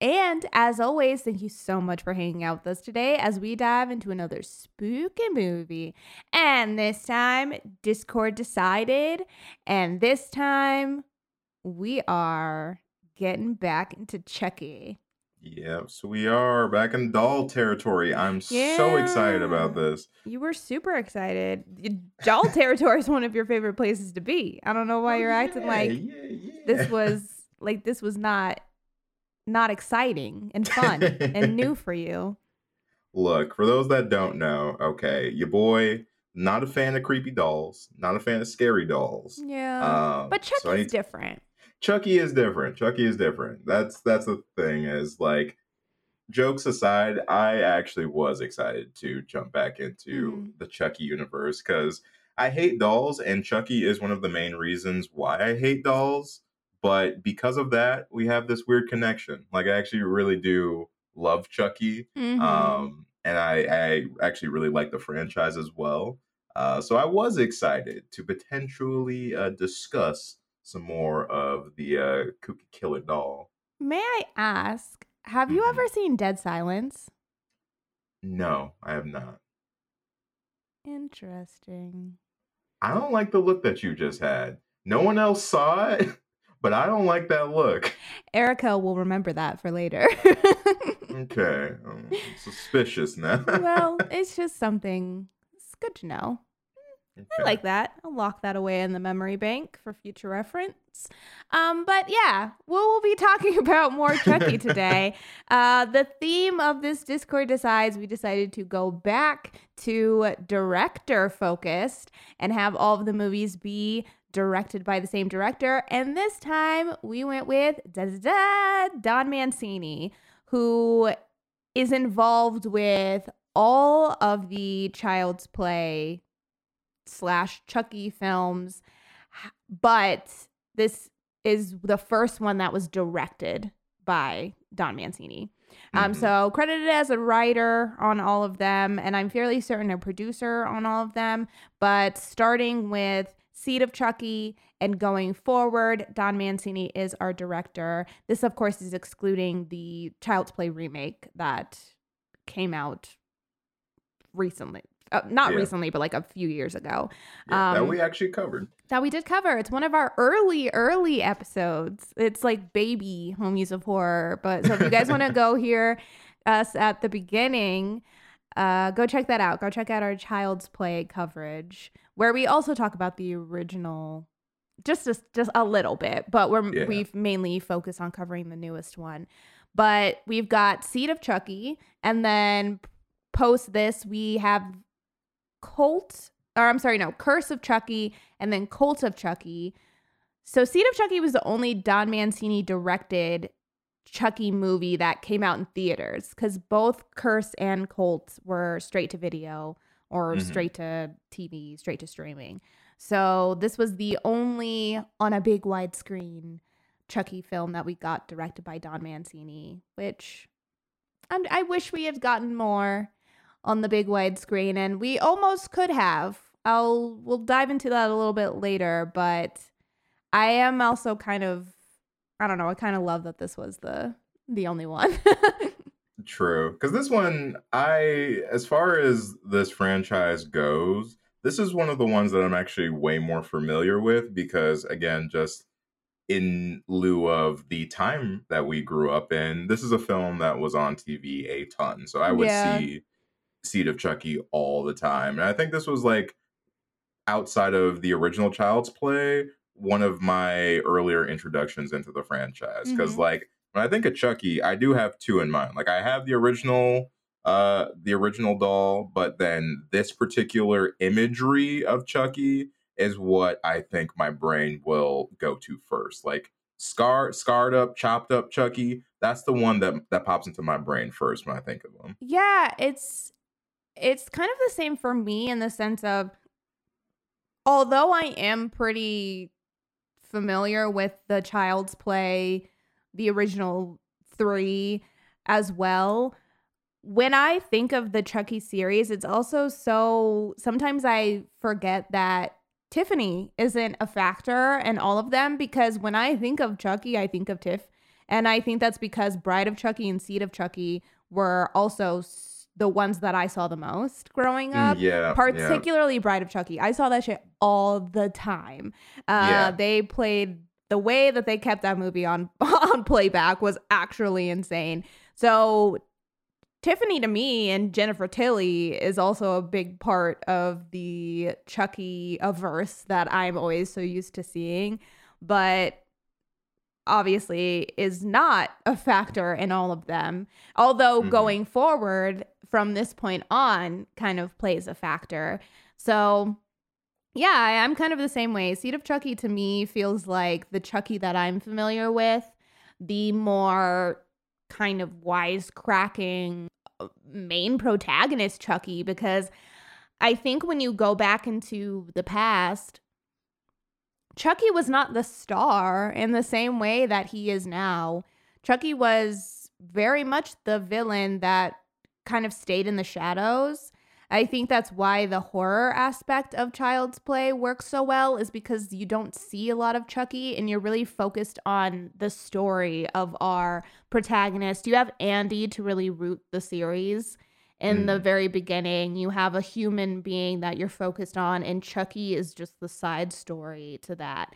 And as always, thank you so much for hanging out with us today as we dive into another spooky movie. And this time, Discord decided, and this time, we are getting back into Chucky. Yep, so we are back in doll territory. I'm so excited about this. You were super excited. Doll territory is one of your favorite places to be. I don't know why oh, you're acting Oh, like yeah, yeah. this was like this was not not exciting and fun and new for you. Look, for those that don't know, okay, your boy, not a fan of creepy dolls, not a fan of scary dolls. Yeah. Um, but so Chucky's need- different. Chucky is different. Chucky is different. That's that's the thing. Is like, jokes aside, I actually was excited to jump back into Mhm. the Chucky universe because I hate dolls, and Chucky is one of the main reasons why I hate dolls. But because of that, we have this weird connection. Like, I actually really do love Chucky, Mhm. um, and I, I actually really like the franchise as well. Uh, so I was excited to potentially uh, discuss some more of the uh, Kooky Killer doll. May I ask, have you Mhm. ever seen Dead Silence? No, I have not. Interesting. I don't like the look that you just had. No one else saw it, but I don't like that look. Erika will remember that for later. Okay, I'm suspicious now. well, it's just something it's good to know. I like that. I'll lock that away in the memory bank for future reference. Um, but yeah, we'll be talking about more Chucky today. Uh, the theme of this Discord decides we decided to go back to director focused and have all of the movies be directed by the same director. And this time we went with da, da, da, Don Mancini, who is involved with all of the Child's Play slash Chucky films, but this is the first one that was directed by Don Mancini. Um, Mhm. so credited as a writer on all of them, and I'm fairly certain a producer on all of them. But starting with Seed of Chucky and going forward, Don Mancini is our director. This, of course, is excluding the Child's Play remake that came out recently. Uh, not Yeah. recently, but like a few years ago Yeah, that um, we actually covered. that we did cover. It's one of our early, early episodes. It's like baby homies of horror. But so if you guys want to go hear us at the beginning, uh, go check that out. Go check out our Child's Play coverage, where we also talk about the original, just a, just a little bit, but we're Yeah. we've mainly focused on covering the newest one. But we've got Seed of Chucky, and then post this we have Cult, or I'm sorry, no, Curse of Chucky, and then Cult of Chucky. So Seed of Chucky was the only Don Mancini directed Chucky movie that came out in theaters because both Curse and Cult were straight to video or Mhm. straight to TV, straight to streaming. So this was the only on a big wide screen Chucky film that we got directed by Don Mancini, which and I wish we had gotten more on the big wide screen and we almost could have. I'll we'll dive into that a little bit later, but I am also kind of I don't know, I kind of love that this was the the only one. True. Because this one, I, as far as this franchise goes, this is one of the ones that I'm actually way more familiar with because, again, just in lieu of the time that we grew up in, this is a film that was on TV a ton. So I would Yeah. see Seed of Chucky all the time. And I think this was like outside of the original Child's Play, one of my earlier introductions into the franchise. Because, Mhm. like, when I think of Chucky, I do have two in mind. Like, I have the original uh the original doll but then this particular imagery of chucky is what i think my brain will go to first like scarred, scarred up, chopped up Chucky. That's the one that that pops into my brain first when I think of him. Yeah, it's it's kind of the same for me in the sense of although I am pretty familiar with the Child's Play, the original 3 as well, when I think of the Chucky series, it's also so sometimes I forget that Tiffany isn't a factor in all of them because when I think of Chucky, I think of Tiff. And I think that's because Bride of Chucky and Seed of Chucky were also the ones that I saw the most growing Mm, up. yeah, Particularly Bride of Chucky. I saw that shit all the time. Uh, Yeah. They played the way that they kept that movie on on playback was actually insane. So Tiffany to me and Jennifer Tilly is also a big part of the Chuckyverse that I'm always so used to seeing, but obviously is not a factor in all of them. Although Mhm. going forward from this point on kind of plays a factor. So yeah, I'm kind of the same way. Seed of Chucky to me feels like the Chucky that I'm familiar with, the more kind of wisecracking uh, main protagonist Chucky, because I think when you go back into the past, Chucky was not the star in the same way that he is now. Chucky was very much the villain that kind of stayed in the shadows. I think that's why the horror aspect of Child's Play works so well, is because you don't see a lot of Chucky and you're really focused on the story of our protagonist. You have Andy to really root the series. In the Mm. very beginning, you have a human being that you're focused on, and Chucky is just the side story to that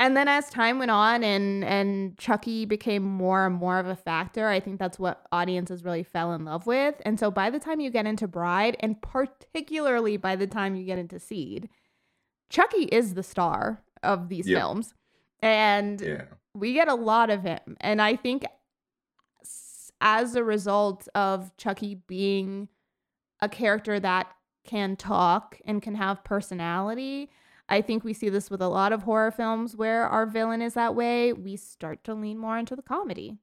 and then as time went on and and Chucky became more and more of a factor, I think that's what audiences really fell in love with. And so by the time you get into Bride and particularly by the time you get into Seed, Chucky is the star of these films. And Yeah. we get a lot of him. And I think as a result of Chucky being a character that can talk and can have personality, I think we see this with a lot of horror films where our villain is that way. We start to lean more into the comedy.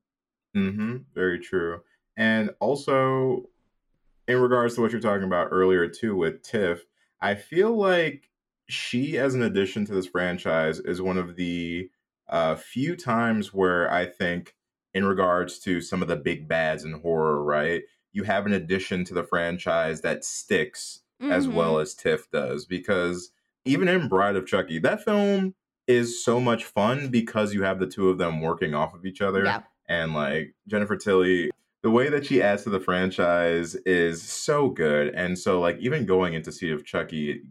Mm-hmm. Very true. And also, in regards to what you're talking about earlier too with Tiff, I feel like she, as an addition to this franchise, is one of the uh, few times where I think, in regards to some of the big bads in horror, right, you have an addition to the franchise that sticks as Mhm. well as Tiff does. Because even in Bride of Chucky, that film is so much fun because you have the two of them working off of each other Yeah. and like Jennifer Tilly, the way that she adds to the franchise is so good. And so, like, even going into Seed of Chucky,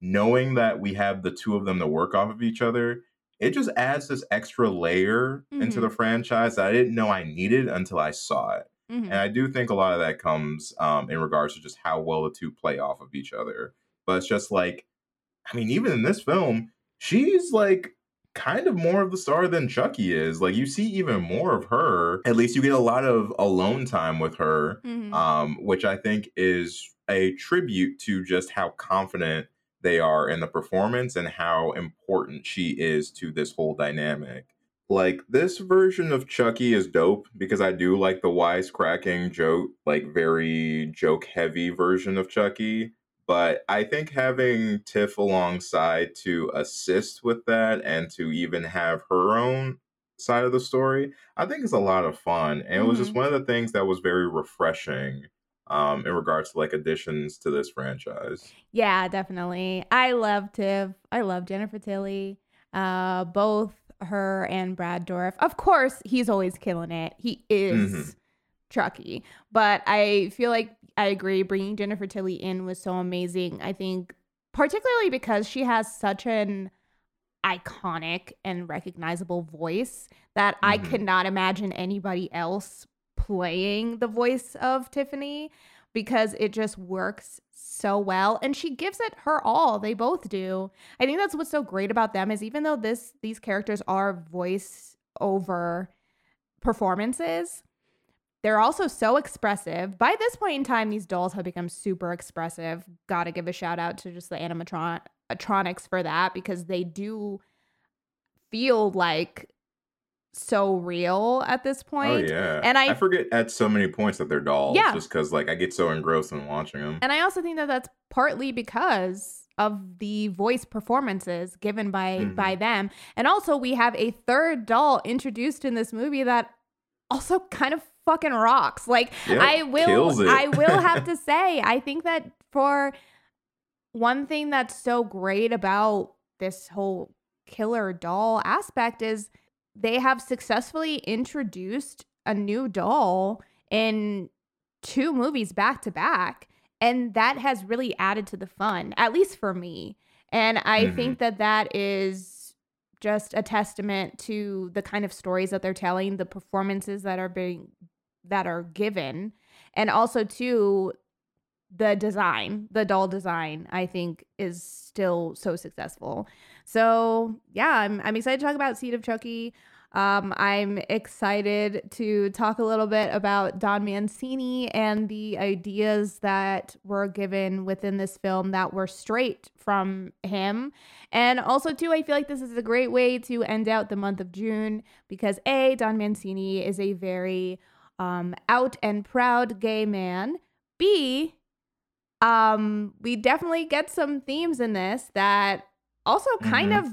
knowing that we have the two of them to work off of each other, it just adds this extra layer into the franchise that I didn't know I needed until I saw it. Mhm. And I do think a lot of that comes um, in regards to just how well the two play off of each other. But it's just like, I mean, even in this film, she's like kind of more of the star than Chucky is. Like, you see even more of her. At least you get a lot of alone time with her, Mhm. um, which I think is a tribute to just how confident they are in the performance and how important she is to this whole dynamic. Like this version of Chucky is dope because I do like the wisecracking joke, like very joke heavy version of Chucky. But I think having Tiff alongside to assist with that and to even have her own side of the story, I think is a lot of fun. And it was just Mhm. one of the things that was very refreshing um, in regards to like additions to this franchise. Yeah, definitely. I love Tiff. I love Jennifer Tilly. Uh, both her and Brad Dourif. Of course, he's always killing it. He is Mhm. Chucky. But I feel like I agree. Bringing Jennifer Tilly in was so amazing. I think, particularly because she has such an iconic and recognizable voice that I Mhm. could not imagine anybody else playing the voice of Tiffany because it just works so well and she gives it her all they both do i think that's what's so great about them is even though this these characters are voice over performances they're also so expressive by this point in time these dolls have become super expressive gotta give a shout out to just the animatronics for that because they do feel like so real at this point. Oh point. yeah, And I- I forget at so many points that they're dolls. Yeah. just because like I get so engrossed in watching them. And I also think that that's partly because of the voice performances given by Mhm. by them. And also we have a third doll introduced in this movie that also kind of fucking rocks. Like Yep, I will. I will have to say I think that for one thing that's so great about this whole killer doll aspect is they have successfully introduced a new doll in two movies back to back and that has really added to the fun at least for me and i Mhm. think that that is just a testament to the kind of stories that they're telling the performances that are being that are given. And also to the design the doll design i think is still so successful. So yeah i'm, I'm excited to talk about seed of chucky. Um, I'm excited to talk a little bit about Don Mancini and the ideas that were given within this film that were straight from him. And also, too, I feel like this is a great way to end out the month of June because A, Don Mancini is a very um, out and proud gay man. B, um, we definitely get some themes in this that also kind Mhm. of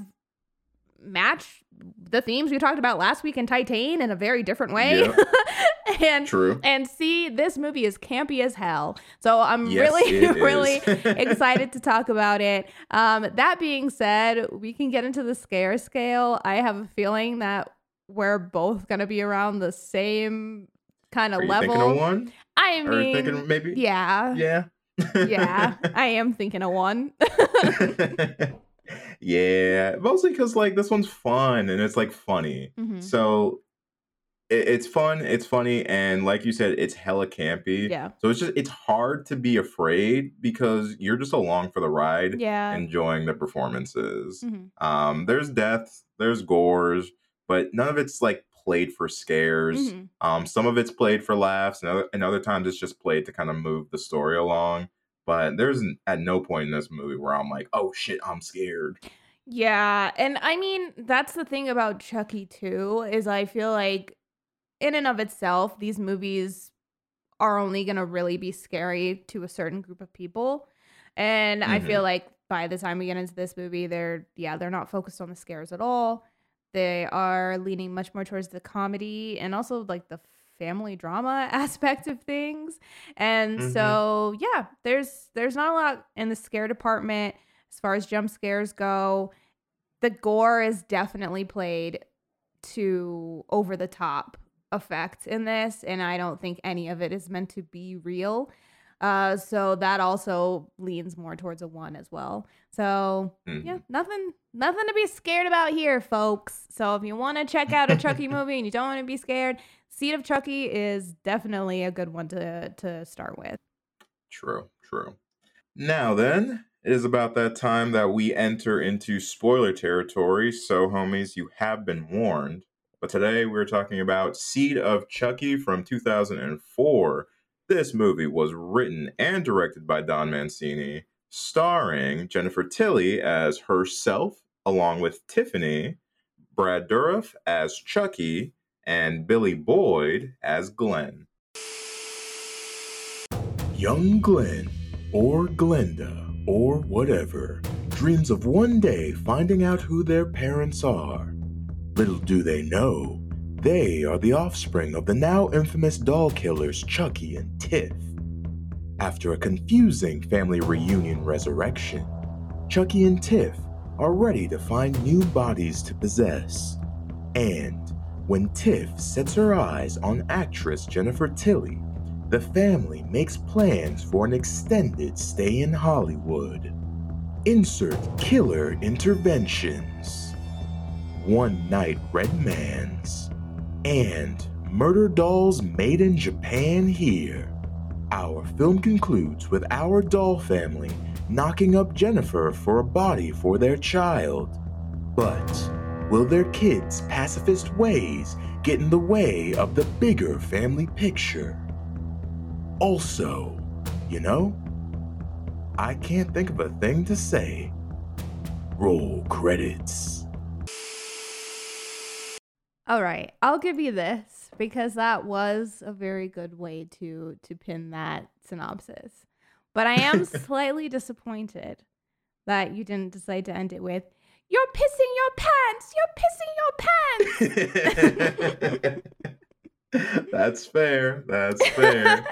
match the themes we talked about last week in Titane in a very different way. and True. and see, this movie is campy as hell. So I'm Yes, really, really excited to talk about it. Um, that being said, we can get into the scare scale. I have a feeling that we're both gonna be around the same kind of Are you level. thinking of one? I mean, thinking maybe? yeah, Yeah. yeah, I am thinking of one. yeah, mostly because like this one's fun and it's like funny. Mhm. So it, it's fun, it's funny, and like you said, it's hella campy. Yeah, So it's just it's hard to be afraid because you're just along for the ride, yeah. enjoying the performances. Mhm. Um, there's death, there's gores, but none of it's like played for scares. Mhm. Um, some of it's played for laughs, and other, and other times it's just played to kind of move the story along. But there's at no point in this movie where I'm like, oh shit, I'm scared. Yeah, and I mean that's the thing about Chucky too is I feel like in and of itself these movies are only going to really be scary to a certain group of people. And I feel like by the time we get into this movie they're yeah, they're not focused on the scares at all. They are leaning much more towards the comedy and also like the family drama aspect of things. And Mhm. so, yeah, there's there's not a lot in the scare department as far as jump scares go. The gore is definitely played to over the top effect in this and I don't think any of it is meant to be real. Uh so that also leans more towards a 1 as well. So, Mhm. yeah, nothing nothing to be scared about here, folks. So if you want to check out a Chucky movie and you don't want to be scared, Seed of Chucky is definitely a good one to to start with. True, true. Now then, it is about that time that we enter into spoiler territory. So, homies, you have been warned. But today we're talking about Seed of Chucky from 2004. This movie was written and directed by Don Mancini, starring Jennifer Tilly as herself, along with Tiffany, Brad Dourif as Chucky, and Billy Boyd as Glenn. Young Glenn, or Glenda, or whatever, dreams of one day finding out who their parents are. Little do they know, they are the offspring of the now infamous doll killers Chucky and Tiff. After a confusing family reunion resurrection, Chucky and Tiff are ready to find new bodies to possess. And when Tiff sets her eyes on actress Jennifer Tilly, the family makes plans for an extended stay in Hollywood. Insert killer interventions. One Night Red Man's. And Murder Dolls Made in Japan here. Our film concludes with our doll family knocking up Jennifer for a body for their child. But will their kids' pacifist ways get in the way of the bigger family picture? Also, you know, I can't think of a thing to say. Roll credits. All right, I'll give you this because that was a very good way to to pin that synopsis. But I am slightly disappointed that you didn't decide to end it with "You're pissing your pants. You're pissing your pants." That's fair. That's fair.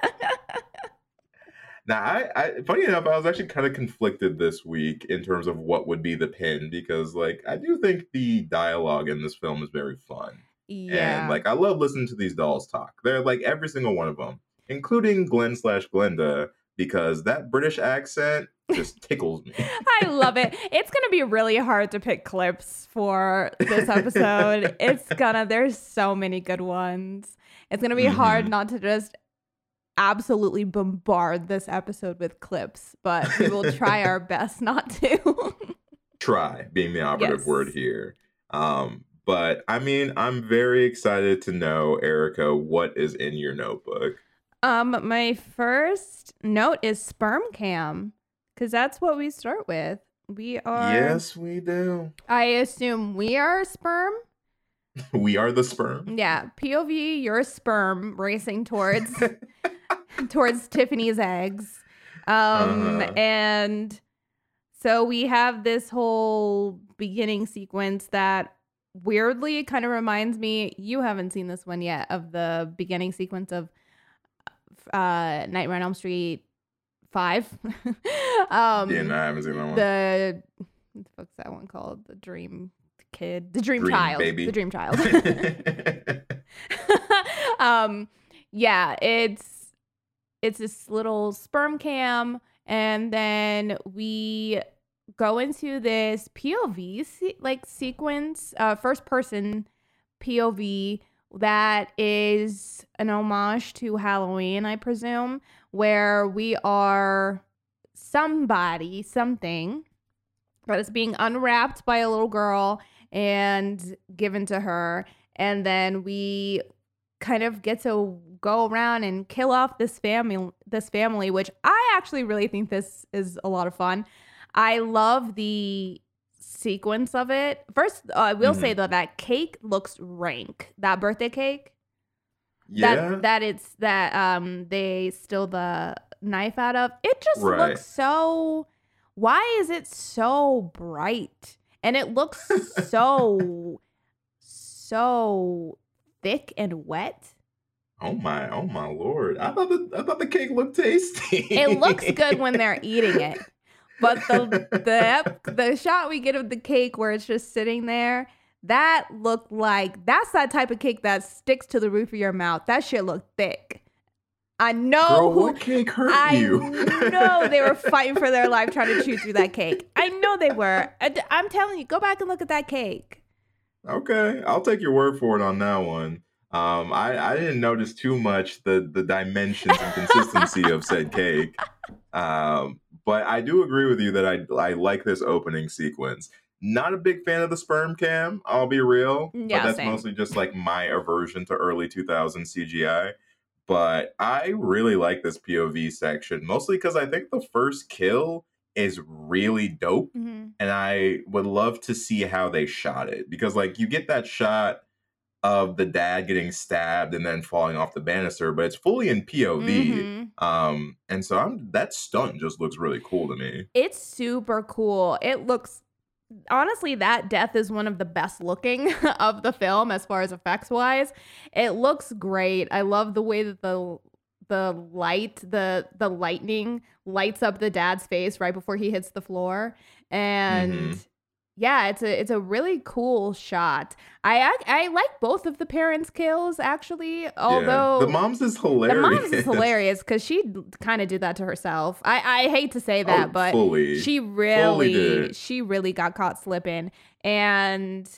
now, I, I, funny enough, I was actually kind of conflicted this week in terms of what would be the pin because, like, I do think the dialogue in this film is very fun. Yeah. And like I love listening to these dolls talk. They're like every single one of them, including Glenn slash Glenda, because that British accent just tickles me. I love it. It's gonna be really hard to pick clips for this episode. it's gonna there's so many good ones. It's gonna be hard Mhm. not to just absolutely bombard this episode with clips, but we will try our best not to. Try being the operative Yes. word here. Um, but I mean, I'm very excited to know, Erika, what is in your notebook. um, my first note is sperm cam, because that's what we start with. We are yes, we do. I assume we are sperm. We are the sperm. Yeah, POV, your sperm racing towards towards Tiffany's eggs. Um Uh-huh. and so we have this whole beginning sequence that weirdly kind of reminds me you haven't seen this one yet of the beginning sequence of uh Nightmare on Elm Street 5. um yeah, no, I haven't seen that one. the what the fuck's that one called? The Dream Kid, the Dream, Dream Child, Baby. the Dream Child. um, yeah, it's it's this little sperm cam, and then we go into this POV like sequence, uh, first person POV that is an homage to Halloween, I presume, where we are somebody, something that is being unwrapped by a little girl and given to her. And then we kind of get to go around and kill off this family this family, which I actually really think this is a lot of fun. I love the sequence of it. First, uh, I will Mhm. say though that cake looks rank. That birthday cake yeah. that that it's that um they steal the knife out of it just Right. looks so why is it so bright and it looks so so thick and wet oh my, oh my lord! I thought the I thought the cake looked tasty. it looks good when they're eating it but the the ep- the shot we get of the cake where it's just sitting there that looked like that's that type of cake that sticks to the roof of your mouth that shit looked thick i know Girl, who what cake hurt I you? know they were fighting for their life trying to chew through that cake. I know they were. I, am telling you, go back and look at that cake. Okay, I'll take your word for it on that one. Um, I, I didn't notice too much the the dimensions and consistency of said cake. Um, but I do agree with you that I I like this opening sequence. Not a big fan of the sperm cam, I'll be real. Yeah, but that's same. mostly just like my aversion to early 2000 CGI. But I really like this POV section, mostly because I think the first kill is really dope mm-hmm. and I would love to see how they shot it because like you get that shot of the dad getting stabbed and then falling off the banister, but it's fully in POV. Mhm. Um, and so I'm that stunt just looks really cool to me. It's super cool. It looks honestly that death is one of the best looking of the film as far as effects wise. It looks great. I love the way that the the light, the the lightning lights up the dad's face right before he hits the floor. And Mhm. Yeah, it's a it's a really cool shot. I ac- I like both of the parents' kills actually, Yeah. although the mom's is hilarious. the mom's is hilarious because she kind of did that to herself. I, I hate to say that, Oh, but fully. she really did. she really got caught slipping, and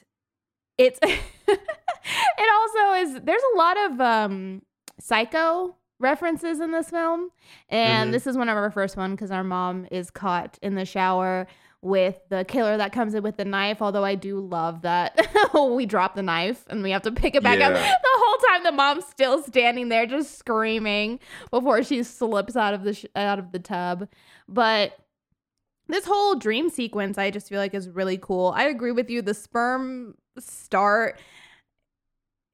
it's it also is. There's a lot of um psycho references in this film, and Mhm. this is one of our first one because our mom is caught in the shower with the killer that comes in with the knife. Although I do love that we drop the knife and we have to pick it back up. The whole time the mom's still standing there just screaming before she slips out of the sh- out of the tub. But this whole dream sequence I just feel like is really cool. I agree with you. The sperm start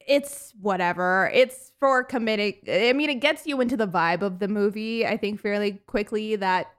it's whatever. It's for comedic. I mean, it gets you into the vibe of the movie. I think fairly quickly that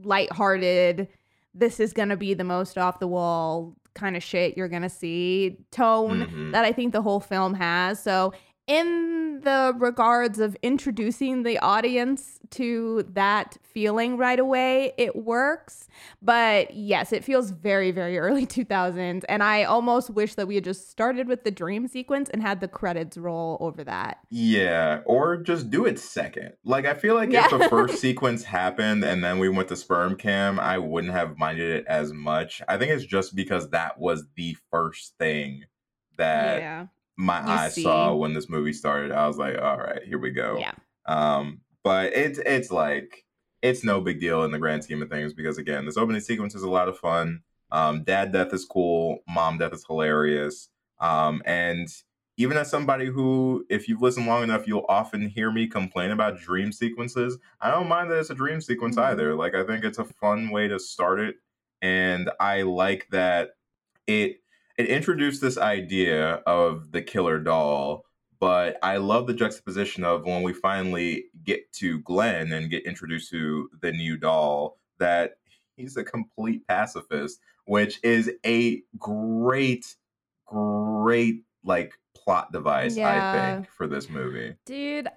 lighthearted. This is gonna be the most off the wall kind of shit you're gonna see tone Mhm. that I think the whole film has. So in the regards of introducing the audience to that feeling right away, it works. But yes, it feels very, very early 2000s. And I almost wish that we had just started with the dream sequence and had the credits roll over that. Yeah, or just do it second. Like I feel like Yeah. if the first sequence happened and then we went to sperm cam, I wouldn't have minded it as much. I think it's just because that was the first thing that yeah. My You eyes see. saw when this movie started. I was like, all right, here we go. Yeah. Um, but it's it's like it's no big deal in the grand scheme of things because again, this opening sequence is a lot of fun. Um, dad death is cool, mom death is hilarious. Um, and even as somebody who, if you've listened long enough, you'll often hear me complain about dream sequences. I don't mind that it's a dream sequence Mhm. either. Like I think it's a fun way to start it, and I like that it it introduced this idea of the killer doll but I love the juxtaposition of when we finally get to Glenn and get introduced to the new doll that he's a complete pacifist, which is a great, great like plot device, I think, for this movie. Dude,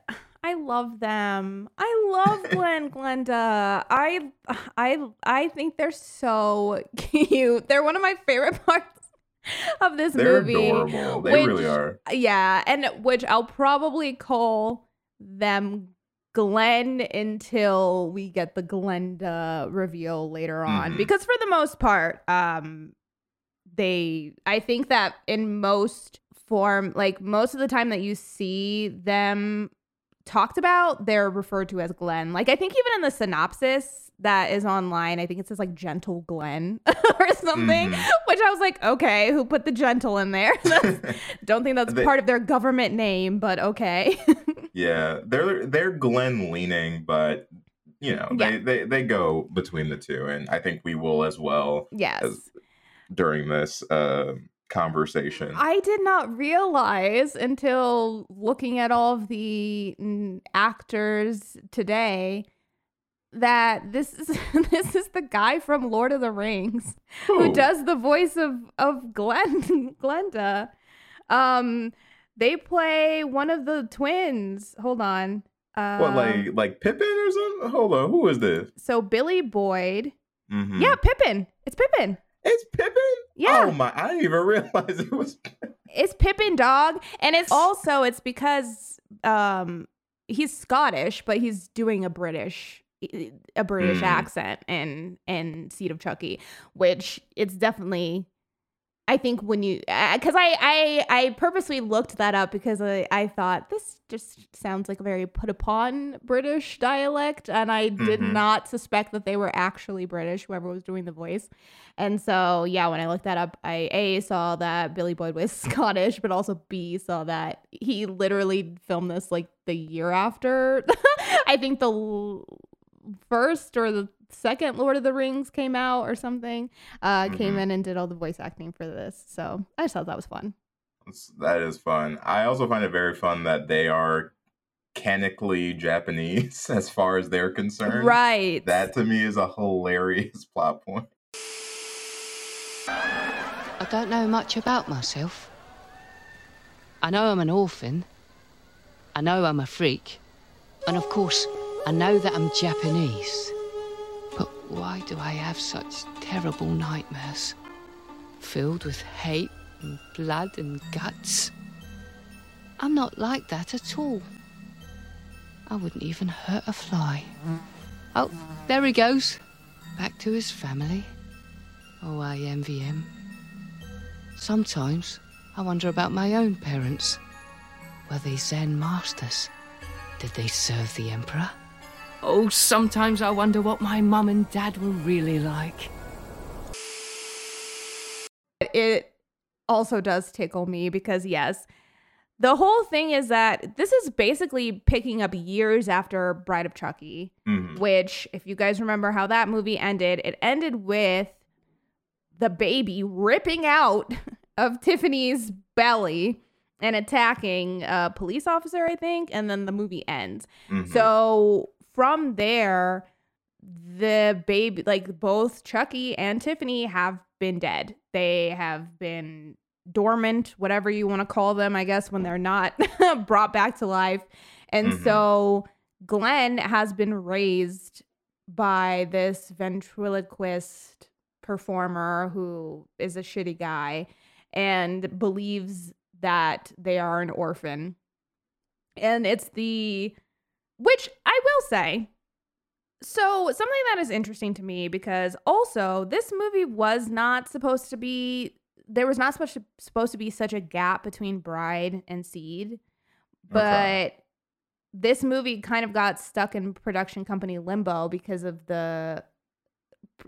I love them. I love Glenn Glenda. I I I think they're so cute. They're one of my favorite parts of this They're movie. adorable. They which- really are. Yeah, and which I'll probably call them Glenn until we get the Glenda reveal later on. Mhm. Because for the most part, um they I think that in most form like most of the time that you see them talked about, they're referred to as Glenn. Like I think even in the synopsis that is online, I think it says like gentle Glenn or something. Mhm. Which I was like, okay, who put the gentle in there? Don't think that's They- part of their government name, but okay. yeah, they're they're Glenn leaning, but you know, they, Yeah. they they go between the two, and I think we will as well yes. As- during this uh, conversation. I did not realize until looking at all of the actors today that this is this is the guy from Lord of the Rings who does the voice of of Glenn Glenda. Um they play one of the twins. Hold on. Uh, What like like Pippin or something? Hold on, who is this? so Billy Boyd. Mhm. Yeah, Pippin. It's Pippin. it's Pippin. Yeah. Oh my! I didn't even realize it was. It's Pippin dog. And it's also it's because um he's Scottish, but he's doing a British a British Mm. accent in in Seed of Chucky, which it's definitely I think when you because I, I I purposely looked that up because I, I thought this just sounds like a very put upon British dialect and I did Mhm. not suspect that they were actually British whoever was doing the voice and so yeah when I looked that up I a saw that Billy Boyd was Scottish but also b saw that he literally filmed this like the year after I think the first or the second Lord of the Rings came out or something uh, came Mhm. in and did all the voice acting for this. So I just thought that was fun. That is fun. I also find it very fun that they are canonically Japanese as far as they're concerned. Right. That to me is a hilarious plot point. I don't know much about myself. I know I'm an orphan. I know I'm a freak. And of course, I know that I'm Japanese. But why do I have such terrible nightmares? Filled with hate and blood and guts? I'm not like that at all. I wouldn't even hurt a fly. Oh, there he goes. Back to his family. Oh, I envy him. Sometimes I wonder about my own parents. Were they Zen masters? Did they serve the Emperor? Oh, sometimes I wonder what my mum and dad were really like. it also does tickle me because yes, the whole thing is that this is basically picking up years after Bride of Chucky, Mhm. which if you guys remember how that movie ended, it ended with the baby ripping out of Tiffany's belly and attacking a police officer, I think, and then the movie ends. Mhm. So from there, the baby, like both Chucky and Tiffany, have been dead. They have been dormant, whatever you want to call them, I guess, when they're not brought back to life. And Mhm. so Glenn has been raised by this ventriloquist performer who is a shitty guy and believes that they are an orphan. And it's the which I will say. So, something that is interesting to me because also this movie was not supposed to be there was not supposed to, supposed to be such a gap between Bride and Seed. But Okay. this movie kind of got stuck in production company limbo because of the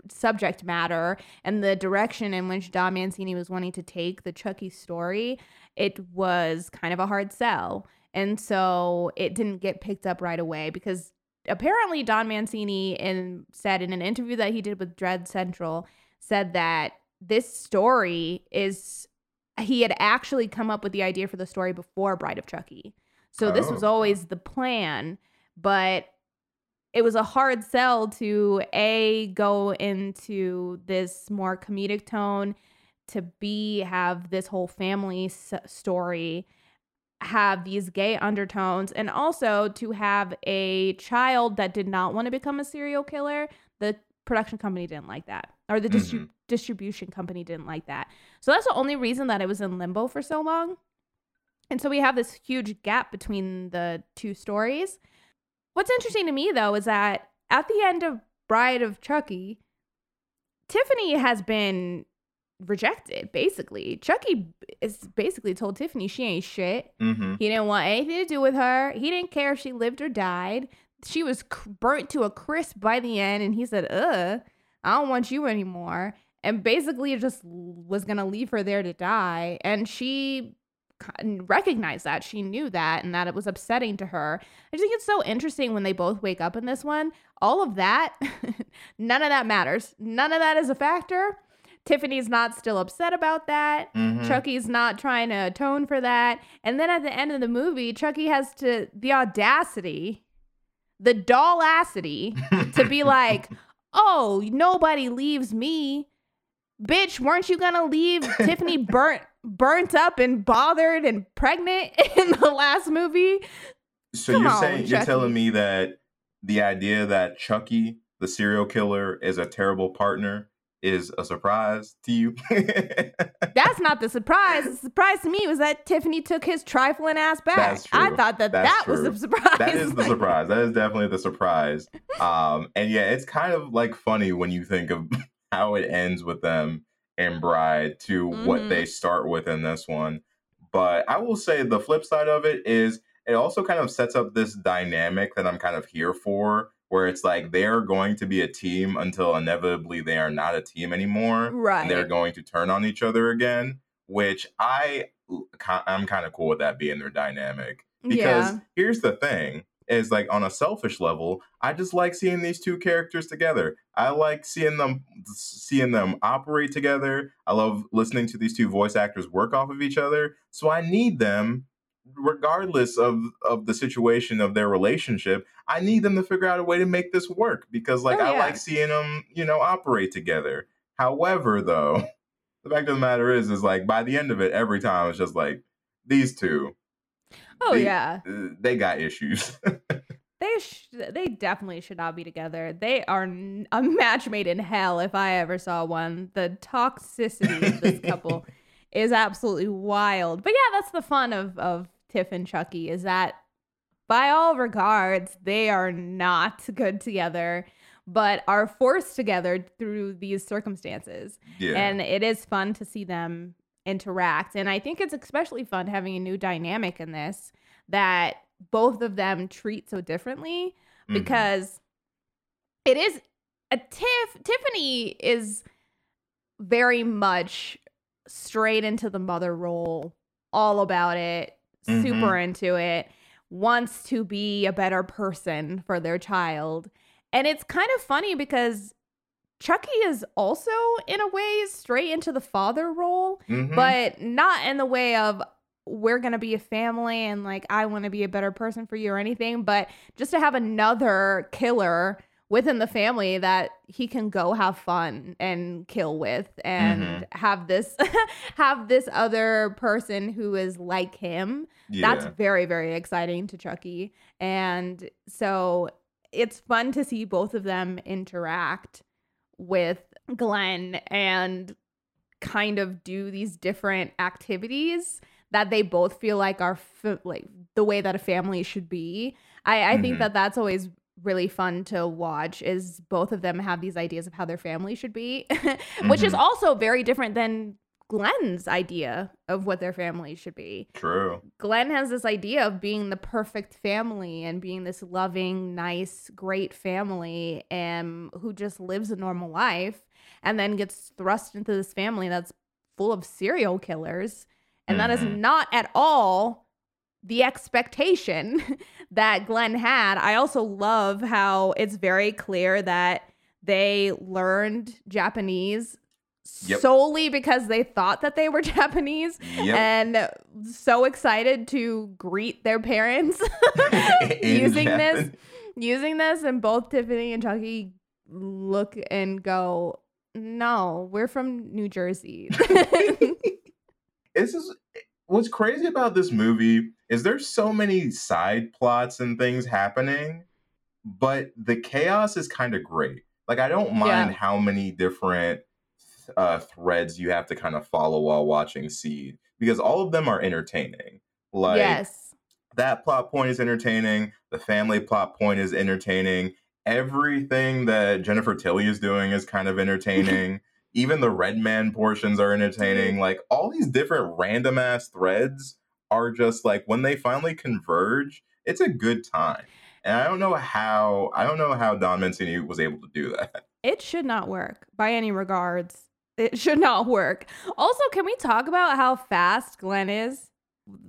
subject matter and the direction in which Don Mancini was wanting to take the Chucky story. It was kind of a hard sell. And so it didn't get picked up right away because apparently Don Mancini in said in an interview that he did with Dread Central said that this story is he had actually come up with the idea for the story before Bride of Chucky. So this was Oh. always the plan, but it was a hard sell to a go into this more comedic tone to b have this whole family s- story have these gay undertones and also to have a child that did not want to become a serial killer the production company didn't like that or the distri- mm-hmm. distribution company didn't like that. So that's the only reason that it was in limbo for so long. And so we have this huge gap between the two stories. What's interesting to me though is that at the end of bride of chucky tiffany has been rejected basically chucky is basically told tiffany she ain't shit Mhm. he didn't want anything to do with her. He didn't care if she lived or died. She was burnt to a crisp by the end, and he said, "Uh, I don't want you anymore." And basically, just was gonna leave her there to die. And she recognized that. She knew that, and that it was upsetting to her. I just think it's so interesting when they both wake up in this one. All of that, none of that matters. None of that is a factor. Tiffany's not still upset about that. Mhm. Chucky's not trying to atone for that. And then at the end of the movie, Chucky has to the audacity, the dollacity to be like, "Oh, nobody leaves me." Bitch, weren't you gonna leave Tiffany burnt burnt up and bothered and pregnant in the last movie? So Come you're on, saying you're telling me that the idea that Chucky, the serial killer, is a terrible partner is a surprise to you? That's not the surprise. The surprise to me was that Tiffany took his trifling ass back. I thought that That's that was the surprise. that is the surprise. That is definitely the surprise. Um, and yeah, it's kind of like funny when you think of how it ends with them and Bride to what Mhm. they start with in this one. But I will say the flip side of it is it also kind of sets up this dynamic that I'm kind of here for, where it's like they're going to be a team until inevitably they are not a team anymore Right. and they're going to turn on each other again which i i'm kind of cool with that being their dynamic because yeah. here's the thing is like on a selfish level i just like seeing these two characters together i like seeing them seeing them operate together i love listening to these two voice actors work off of each other so i need them regardless of of the situation of their relationship i need them to figure out a way to make this work because like Oh, i like seeing them you know operate together however though the fact of the matter is is like by the end of it every time it's just like these two Oh they- yeah. uh, they got issues They sh- they definitely should not be together. They are n- a match made in hell if I ever saw one. The toxicity of this couple is absolutely wild. But yeah, that's the fun of of Tiff and Chucky is that by all regards they are not good together, but are forced together through these circumstances. yeah And it is fun to see them interact. And I think it's especially fun having a new dynamic in this that both of them treat so differently Mhm. because it is a Tiff Tiffany is very much straight into the mother role, all about it, super into it, wants to be a better person for their child. And it's kind of funny because Chucky is also, in a way, straight into the father role, Mhm. but not in the way of we're going to be a family and like I want to be a better person for you or anything, but just to have another killer within the family that he can go have fun and kill with and Mhm. have this have this other person who is like him Yeah. that's very very exciting to chucky and so it's fun to see both of them interact with glenn and kind of do these different activities that they both feel like are f- like the way that a family should be i i think Mhm. that that's always really fun to watch is both of them have these ideas of how their family should be which is Mhm. also very different than glenn's idea of what their family should be True. Glenn has this idea of being the perfect family and being this loving, nice, great family and who just lives a normal life and then gets thrust into this family that's full of serial killers. And that is Mhm. not at all the expectation that Glenn had. I also love how it's very clear that they learned Japanese Yep. solely because they thought that they were Japanese Yep. and so excited to greet their parents In using this using this and both tiffany and chucky look and go no we're from new jersey this is what's crazy about this movie is there's so many side plots and things happening, but the chaos is kind of great. Like I don't mind Yeah. how many different uh, threads you have to kind of follow while watching Seed because all of them are entertaining. Like yes that plot point is entertaining. The family plot point is entertaining. Everything that Jennifer Tilly is doing is kind of entertaining. Even the Redman portions are entertaining. Mm-hmm. Like all these different random ass threads are just like when they finally converge, it's a good time. And I don't know how I don't know how Don Mancini was able to do that. it should not work by any regards it should not work also can we talk about how fast glenn is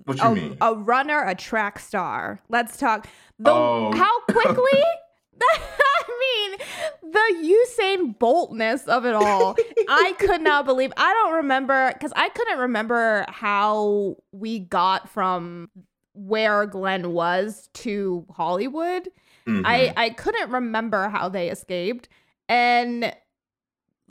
What you a, mean? a runner, a track star. Let's talk. The Oh. how quickly. The Usain Boltness of it all. I could not believe. I don't remember because I couldn't remember how we got from where Glenn was to Hollywood. Mhm. I I couldn't remember how they escaped, and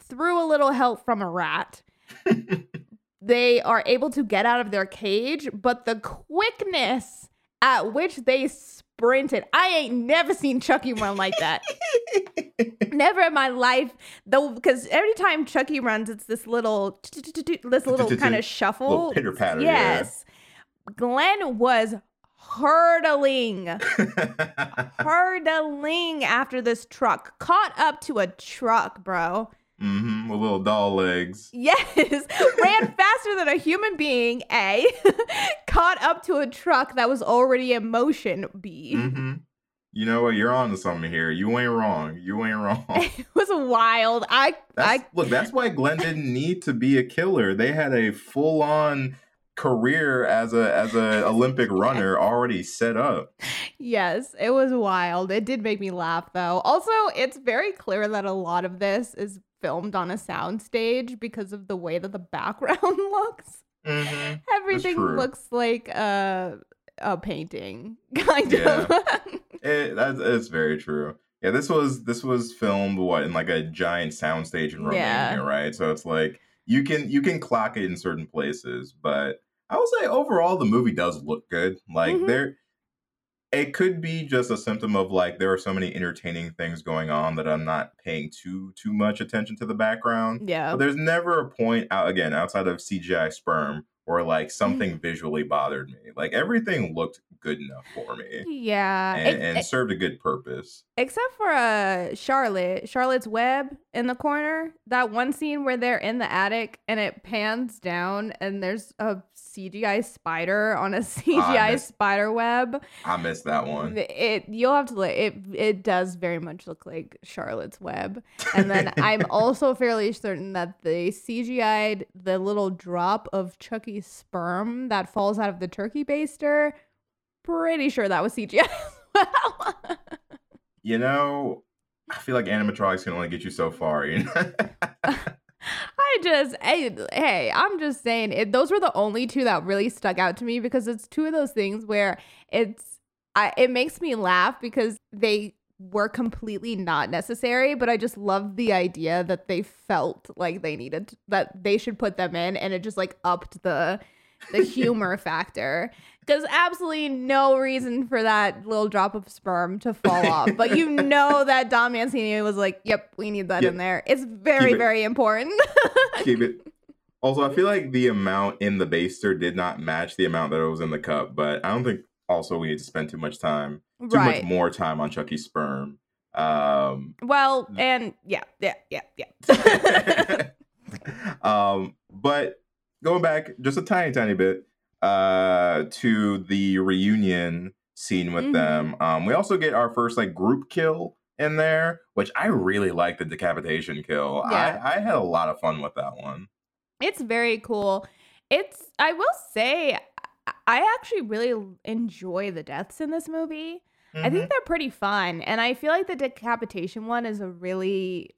through a little help from a rat, they are able to get out of their cage. But the quickness at which they sprinted, I ain't never seen Chucky run like that. never in my life, though, because every time Chucky runs, it's this little this little kind of shuffle, pitter-patter, yeah. Yes, Glenn was hurtling hurtling after this truck, caught up to a truck, bro. Hmm With little doll legs. Yes, ran faster than a human being, A, caught up to a truck that was already in motion, B. Mm-hmm. You know what? You're on to something here. You ain't wrong. You ain't wrong. It was wild. I, That's, I, look, that's why Glenn didn't need to be a killer. They had a full on career as a as a Olympic runner already set up. yes, it was wild. It did make me laugh, though. Also, it's very clear that a lot of this is filmed on a soundstage because of the way that the background looks. hmm Everything looks like a a painting, kind Yeah. of. It, that's very true. Yeah, this was this was filmed what in like a giant soundstage in Romania, Yeah. right? So it's like you can you can clock it in certain places, but I would say overall the movie does look good. Like Mhm. there, it could be just a symptom of like there are so many entertaining things going on that I'm not paying too too much attention to the background. yeah. But there's never a point out again outside of CGI sperm where like something visually bothered me. Like everything looked good enough for me Yeah. and, Ex- and ex- served a good purpose. except for uh Charlotte, Charlotte's web in the corner. That one scene where they're in the attic and it pans down and there's a CGI spider on a CGI oh, miss- spider web. I missed that one. It you'll have to look. It it does very much look like Charlotte's web. And then I'm also fairly certain that they CGI'd the little drop of Chucky's sperm that falls out of the turkey baster. Pretty sure that was CGI as well. You know, I feel like animatronics can only get you so far. You know? I just, hey, hey, I'm just saying, it, those were the only two that really stuck out to me because it's two of those things where it's, I, it makes me laugh because they were completely not necessary, but I just love the idea that they felt like they needed to, that they should put them in, and it just like upped the the humor factor. Because absolutely no reason for that little drop of sperm to fall off, but you know that Don Mancini was like, "Yep, we need that Yep. in there." It's very, it. very important. Keep it. Also, I feel like the amount in the baster did not match the amount that was in the cup, but I don't think also we need to spend too much time, too right. much more time on Chucky's sperm. Um, Well, and yeah, yeah, yeah, yeah. um, but going back just a tiny, tiny bit uh, to the reunion scene with Mhm. them, um, we also get our first like group kill in there, which I really like the decapitation kill. Yeah. I, I had a lot of fun with that one. It's very cool. It's I will say I- I actually really enjoy the deaths in this movie. I Mm-hmm. think they're pretty fun and I feel like the decapitation one is a really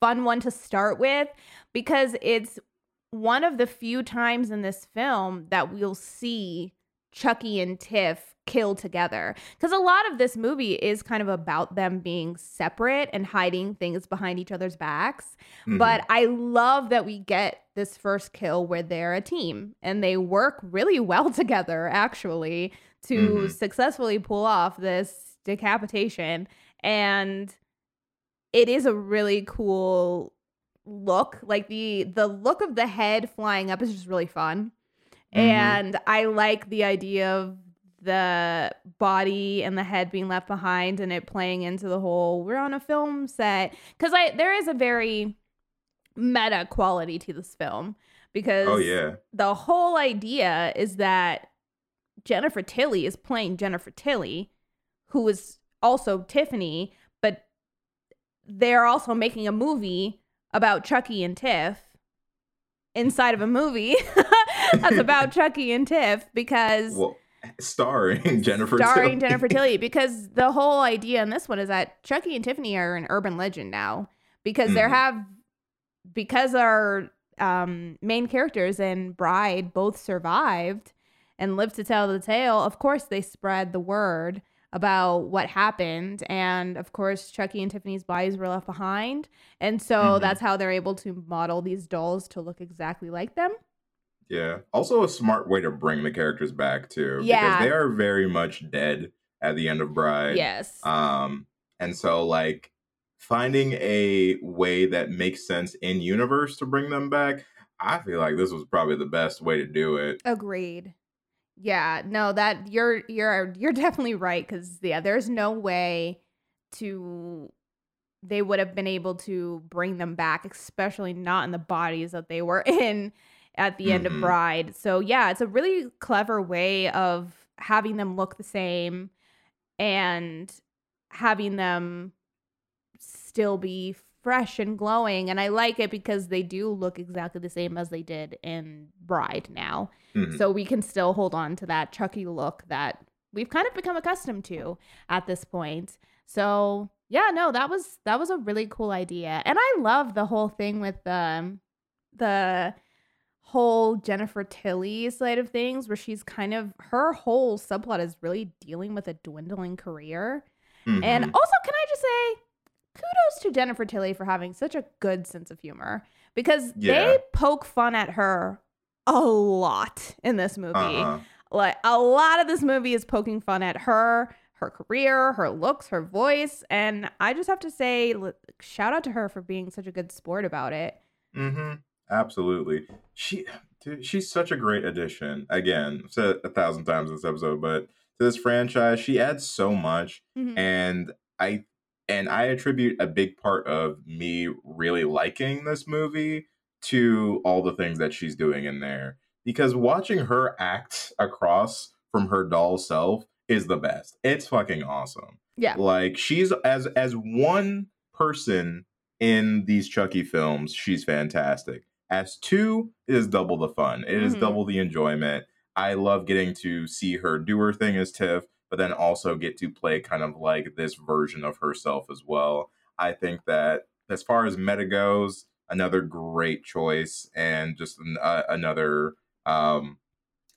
fun one to start with because it's one of the few times in this film that we'll see Chucky and Tiff kill together. Because a lot of this movie is kind of about them being separate and hiding things behind each other's backs. Mhm. But I love that we get this first kill where they're a team and they work really well together, actually, to Mhm. successfully pull off this decapitation. And it is a really cool look. Like the the look of the head flying up is just really fun. Mhm. And I like the idea of the body and the head being left behind and it playing into the whole we're on a film set because I there is a very meta quality to this film because oh yeah, the whole idea is that Jennifer Tilly is playing Jennifer Tilly, who is also Tiffany, but they're also making a movie about Chucky and Tiff inside of a movie that's about Chucky and Tiff because well, starring Jennifer, starring Tilly. Jennifer Tilly because the whole idea in this one is that Chucky and Tiffany are an urban legend now because they Mhm. have because our um, main characters and Bride both survived and lived to tell the tale. Of course, they spread the word about what happened, and of course, Chucky and Tiffany's bodies were left behind, and so Mhm. that's how they're able to model these dolls to look exactly like them. Yeah. Also a smart way to bring the characters back too. Yeah. Because they are very much dead at the end of Bride. yes. Um, and so like finding a way that makes sense in universe to bring them back, I feel like this was probably the best way to do it. Agreed. Yeah, no, that you're you're you're definitely right because yeah, there's no way to they would have been able to bring them back, especially not in the bodies that they were in at the end of Mhm. Bride. So yeah, it's a really clever way of having them look the same and having them still be fresh and glowing. And I like it because they do look exactly the same as they did in Bride now. Mhm. So we can still hold on to that Chucky look that we've kind of become accustomed to at this point. So yeah, no, that was that was a really cool idea. And I love the whole thing with um the whole Jennifer Tilly side of things where she's kind of her whole subplot is really dealing with a dwindling career. And Mhm. also, can I just say, kudos to Jennifer Tilly for having such a good sense of humor because Yeah. they poke fun at her a lot in this movie. Uh-huh. Like a lot of this movie is poking fun at her, her career, her looks, her voice, and I just have to say, shout out to her for being such a good sport about it. Mm-hmm. Absolutely. She dude, she's such a great addition. Again, I've said a thousand times in this episode, but to this franchise, she adds so much. Mhm. and i and i attribute a big part of me really liking this movie to all the things that she's doing in there because watching her act across from her doll self is the best. It's fucking awesome. Yeah. like she's as as one person in these chucky films she's fantastic. As two it is double the fun. It is Mhm. double the enjoyment. I love getting to see her do her thing as tiff but then also get to play kind of like this version of herself as well. I think that as far as meta goes, another great choice and just an, uh, another um,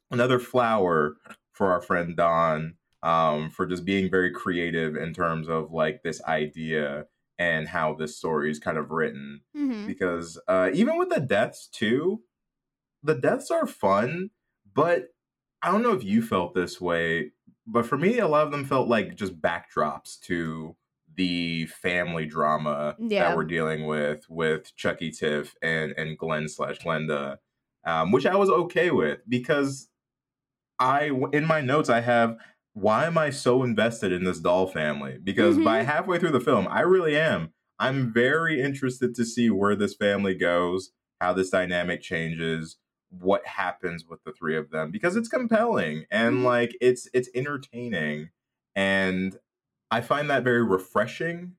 another flower for our friend Don um, for just being very creative in terms of like this idea and how this story is kind of written. Mhm. Because uh, even with the deaths too, the deaths are fun, but I don't know if you felt this way, but for me, a lot of them felt like just backdrops to the family drama Yeah. that we're dealing with with Chucky Tiff and and Glenn slash Glenda, um, which I was okay with because I in my notes I have why am I so invested in this doll family? Because by Mhm. halfway through the film, I really am. I'm very interested to see where this family goes, how this dynamic changes, what happens with the three of them because it's compelling and Mhm. like it's it's entertaining and I find that very refreshing.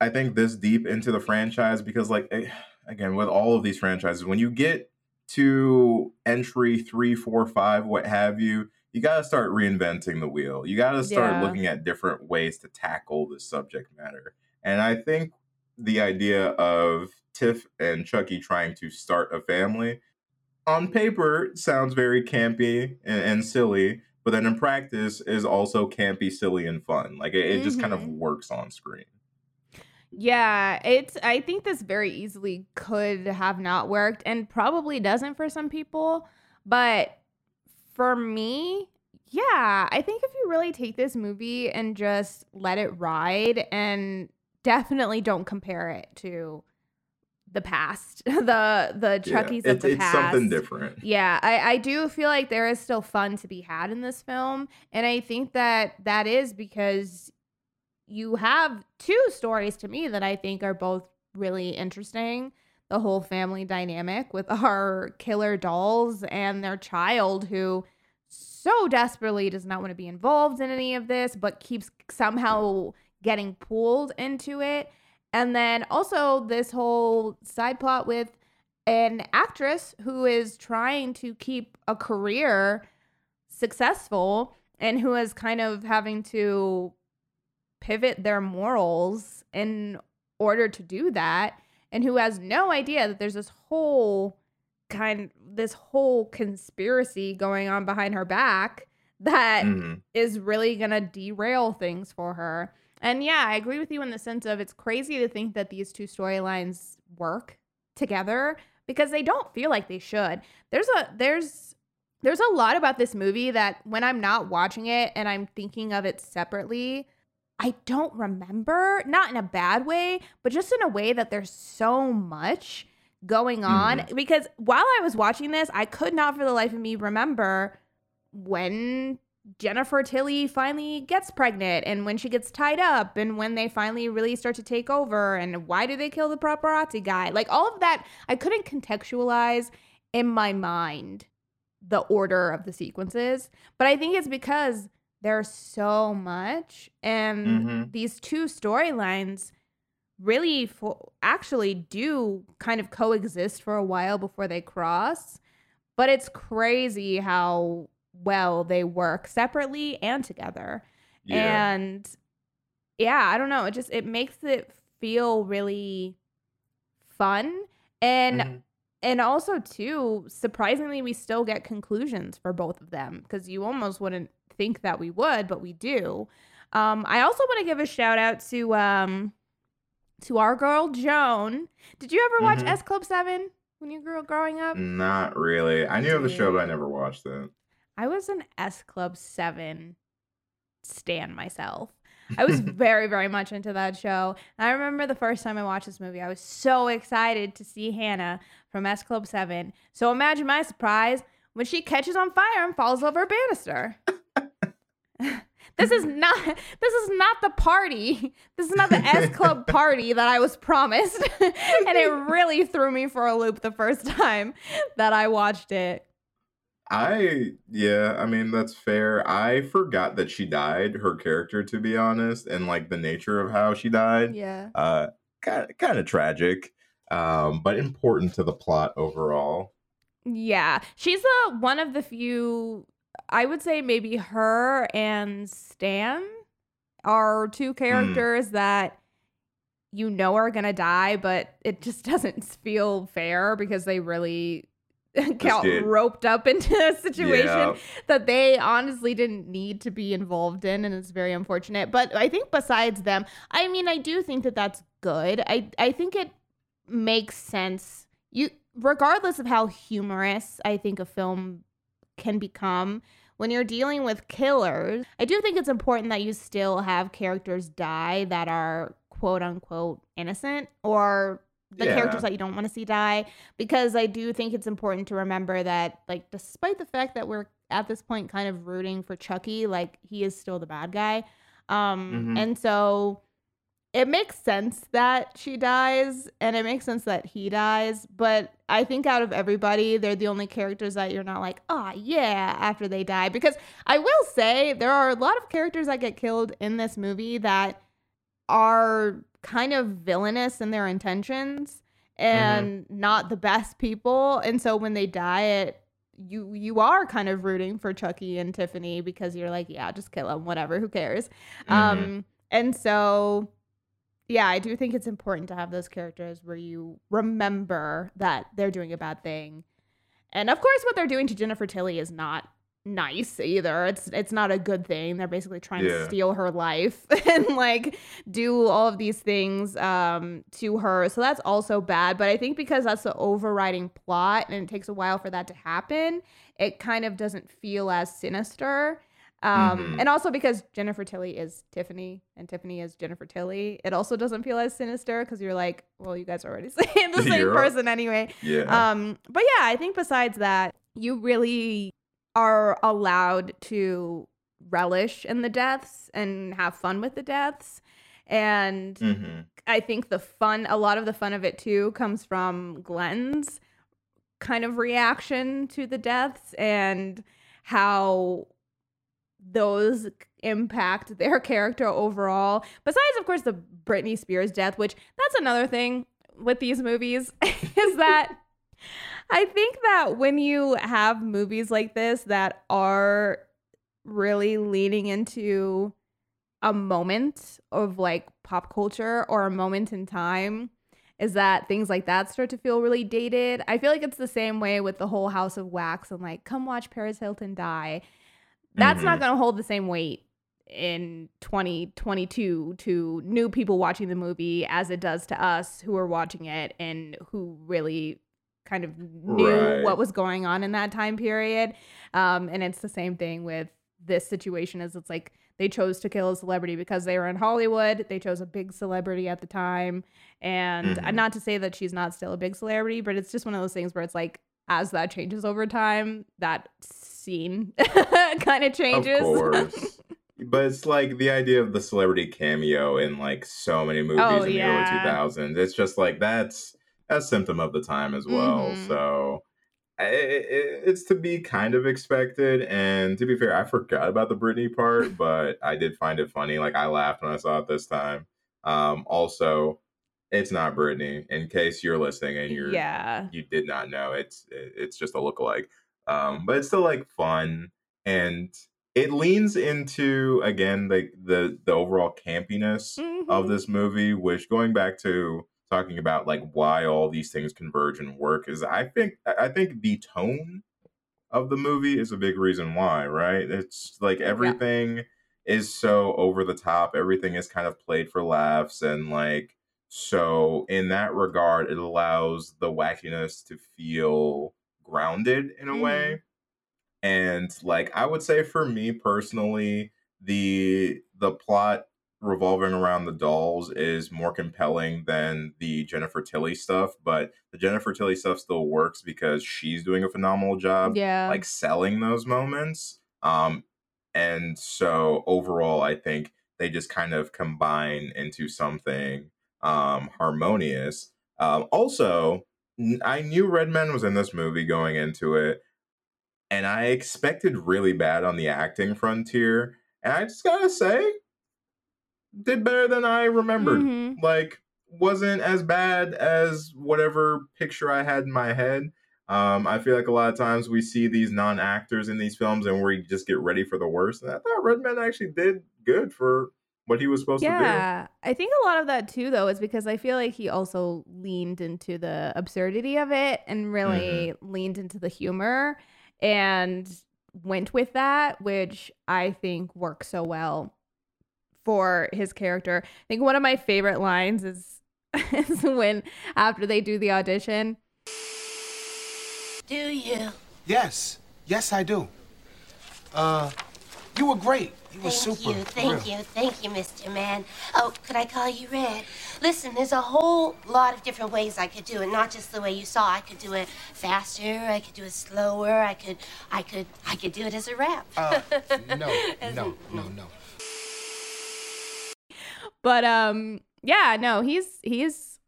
I think this deep into the franchise because like eh, again with all of these franchises when you get to entry three, four, five, what have you, you got to start reinventing the wheel. You got to start Yeah. looking at different ways to tackle the subject matter. And I think the idea of Tiff and Chucky trying to start a family on paper sounds very campy and, and silly, but then in practice is also campy, silly, and fun. Like it, it just kind of Mhm. works on screen. Yeah, it's I think this very easily could have not worked and probably doesn't for some people, but for me, yeah, I think if you really take this movie and just let it ride and definitely don't compare it to the past, the the Yeah, it- of the it's past. something different. Yeah, I, I do feel like there is still fun to be had in this film. And I think that that is because you have two stories to me that I think are both really interesting. The whole family dynamic with our killer dolls and their child who so desperately does not want to be involved in any of this, but keeps somehow getting pulled into it. And then also this whole side plot with an actress who is trying to keep a career successful and who is kind of having to pivot their morals in order to do that and who has no idea that there's this whole kind this whole conspiracy going on behind her back that Mhm. is really going to derail things for her. And yeah, I agree with you in the sense of it's crazy to think that these two storylines work together because they don't feel like they should. There's a there's there's a lot about this movie that when I'm not watching it and I'm thinking of it separately, I don't remember, not in a bad way, but just in a way that there's so much going on mm-hmm. because while I was watching this, I could not for the life of me remember when Jennifer Tilly finally gets pregnant and when she gets tied up and when they finally really start to take over and why do they kill the paparazzi guy? Like all of that, I couldn't contextualize in my mind the order of the sequences, but I think it's because there's so much and Mhm. these two storylines really fo- actually do kind of coexist for a while before they cross but it's crazy how well they work separately and together Yeah. and yeah i don't know it just it makes it feel really fun and Mhm. and also too surprisingly we still get conclusions for both of them because you almost wouldn't think that we would but we do um i also want to give a shout out to um to our girl joan did you ever watch Mhm. s club 7 when you grew up growing up Not really. I knew of the show, but I never watched it. I was an S Club 7 stan myself. I was very, very much into that show. And I remember the first time I watched this movie, I was so excited to see Hannah from S Club 7. So imagine my surprise when she catches on fire and falls over a banister. this is not this is not the party. This is not the S Club party that I was promised. and it really threw me for a loop the first time that I watched it. I yeah, I mean that's fair. I forgot that she died, her character to be honest, and like the nature of how she died. Yeah. Uh kind kind of tragic. Um but important to the plot overall. Yeah, she's the one of the few. I would say maybe her and Stan are two characters that you know are gonna die, but it just doesn't feel fair because they really got get- roped up into a situation Yeah. that they honestly didn't need to be involved in, and it's very unfortunate. But I think besides them, I mean, I do think that that's good. I I think it makes sense. You regardless of how humorous I think a film can become when you're dealing with killers, I do think it's important that you still have characters die that are quote unquote innocent or the Yeah. characters that you don't want to see die because I do think it's important to remember that like despite the fact that we're at this point kind of rooting for Chucky, like he is still the bad guy. Um Mhm. and so it makes sense that she dies and it makes sense that he dies, but I think out of everybody, they're the only characters that you're not like, oh yeah, after they die. Because I will say there are a lot of characters that get killed in this movie that are kind of villainous in their intentions and not the best people. And so when they die, it you you are kind of rooting for Chucky and Tiffany because you're like, yeah, just kill them, whatever, who cares? Mhm. Um, and so, yeah, I do think it's important to have those characters where you remember that they're doing a bad thing. And of course, what they're doing to Jennifer Tilly is not nice either. It's it's not a good thing. They're basically trying to steal her life and like do all of these things um to her. So that's also bad, but I think because that's the overriding plot and it takes a while for that to happen, it kind of doesn't feel as sinister. Um Mhm. and also because Jennifer Tilly is Tiffany and Tiffany is Jennifer Tilly, it also doesn't feel as sinister because you're like, well, you guys are already saying the same You're- person anyway. yeah. Um, but yeah, I think besides that, you really are allowed to relish in the deaths and have fun with the deaths. And hmm I think the fun, a lot of the fun of it too, comes from Glenn's kind of reaction to the deaths and how those impact their character overall. Besides, of course, the Britney Spears death, which that's another thing with these movies, is that I think that when you have movies like this that are really leaning into a moment of like pop culture or a moment in time is that things like that start to feel really dated. I feel like it's the same way with the whole House of Wax and like come watch Paris Hilton die. That's not Mhm. going to hold the same weight in 2022 to new people watching the movie as it does to us who are watching it and who really kind of knew Right. what was going on in that time period. Um, and it's the same thing with this situation as it's like they chose to kill a celebrity because they were in Hollywood. They chose a big celebrity at the time. And Mhm. not to say that she's not still a big celebrity, but it's just one of those things where it's like as that changes over time, that scene kind of changes. Of course. but it's like the idea of the celebrity cameo in like so many movies Oh, in yeah. the early 2000s. It's just like that's a symptom of the time as well. Mhm. So i i it's to be kind of expected. And to be fair, I forgot about the Britney part, but I did find it funny. Like I laughed when I saw it this time. Um, also, it's not Britney. In case you're listening and you're yeah. you did not know it's it's just a lookalike um but it's still like fun and it leans into again the the the overall campiness of Mhm. this movie which going back to talking about like why all these things converge and work is i think i think the tone of the movie is a big reason why right? It's like everything is so over the top everything is kind of played for laughs and like so in that regard it allows the wackiness to feel grounded in a Mhm. way and like i would say for me personally the the plot revolving around the dolls is more compelling than the Jennifer Tilly stuff, but the Jennifer Tilly stuff still works because she's doing a phenomenal job Yeah. like selling those moments. Um and so overall I think they just kind of combine into something um harmonious. Um also I knew Redman was in this movie going into it and I expected really bad on the acting frontier and I just got to say did better than I remembered Mhm. like wasn't as bad as whatever picture I had in my head. Um, I feel like a lot of times we see these non-actors in these films and we just get ready for the worst. And I thought Redman actually did good for what he was supposed to do. Yeah, I think a lot of that too, though, is because I feel like he also leaned into the absurdity of it and really leaned into the humor and went with that, which I think works so well for his character. I think one of my favorite lines is is when after they do the audition. Do you? Yes. Yes, I do. Uh, you were great. You were Thank super. you, thank real. you, thank you, Mr. Man. Oh, could I call you Red? Listen, there's a whole lot of different ways I could do it, not just the way you saw. I could do it faster, I could do it slower, I could I could I could do it as a rap. Uh, no, no, no, no. But um yeah, no, he's he's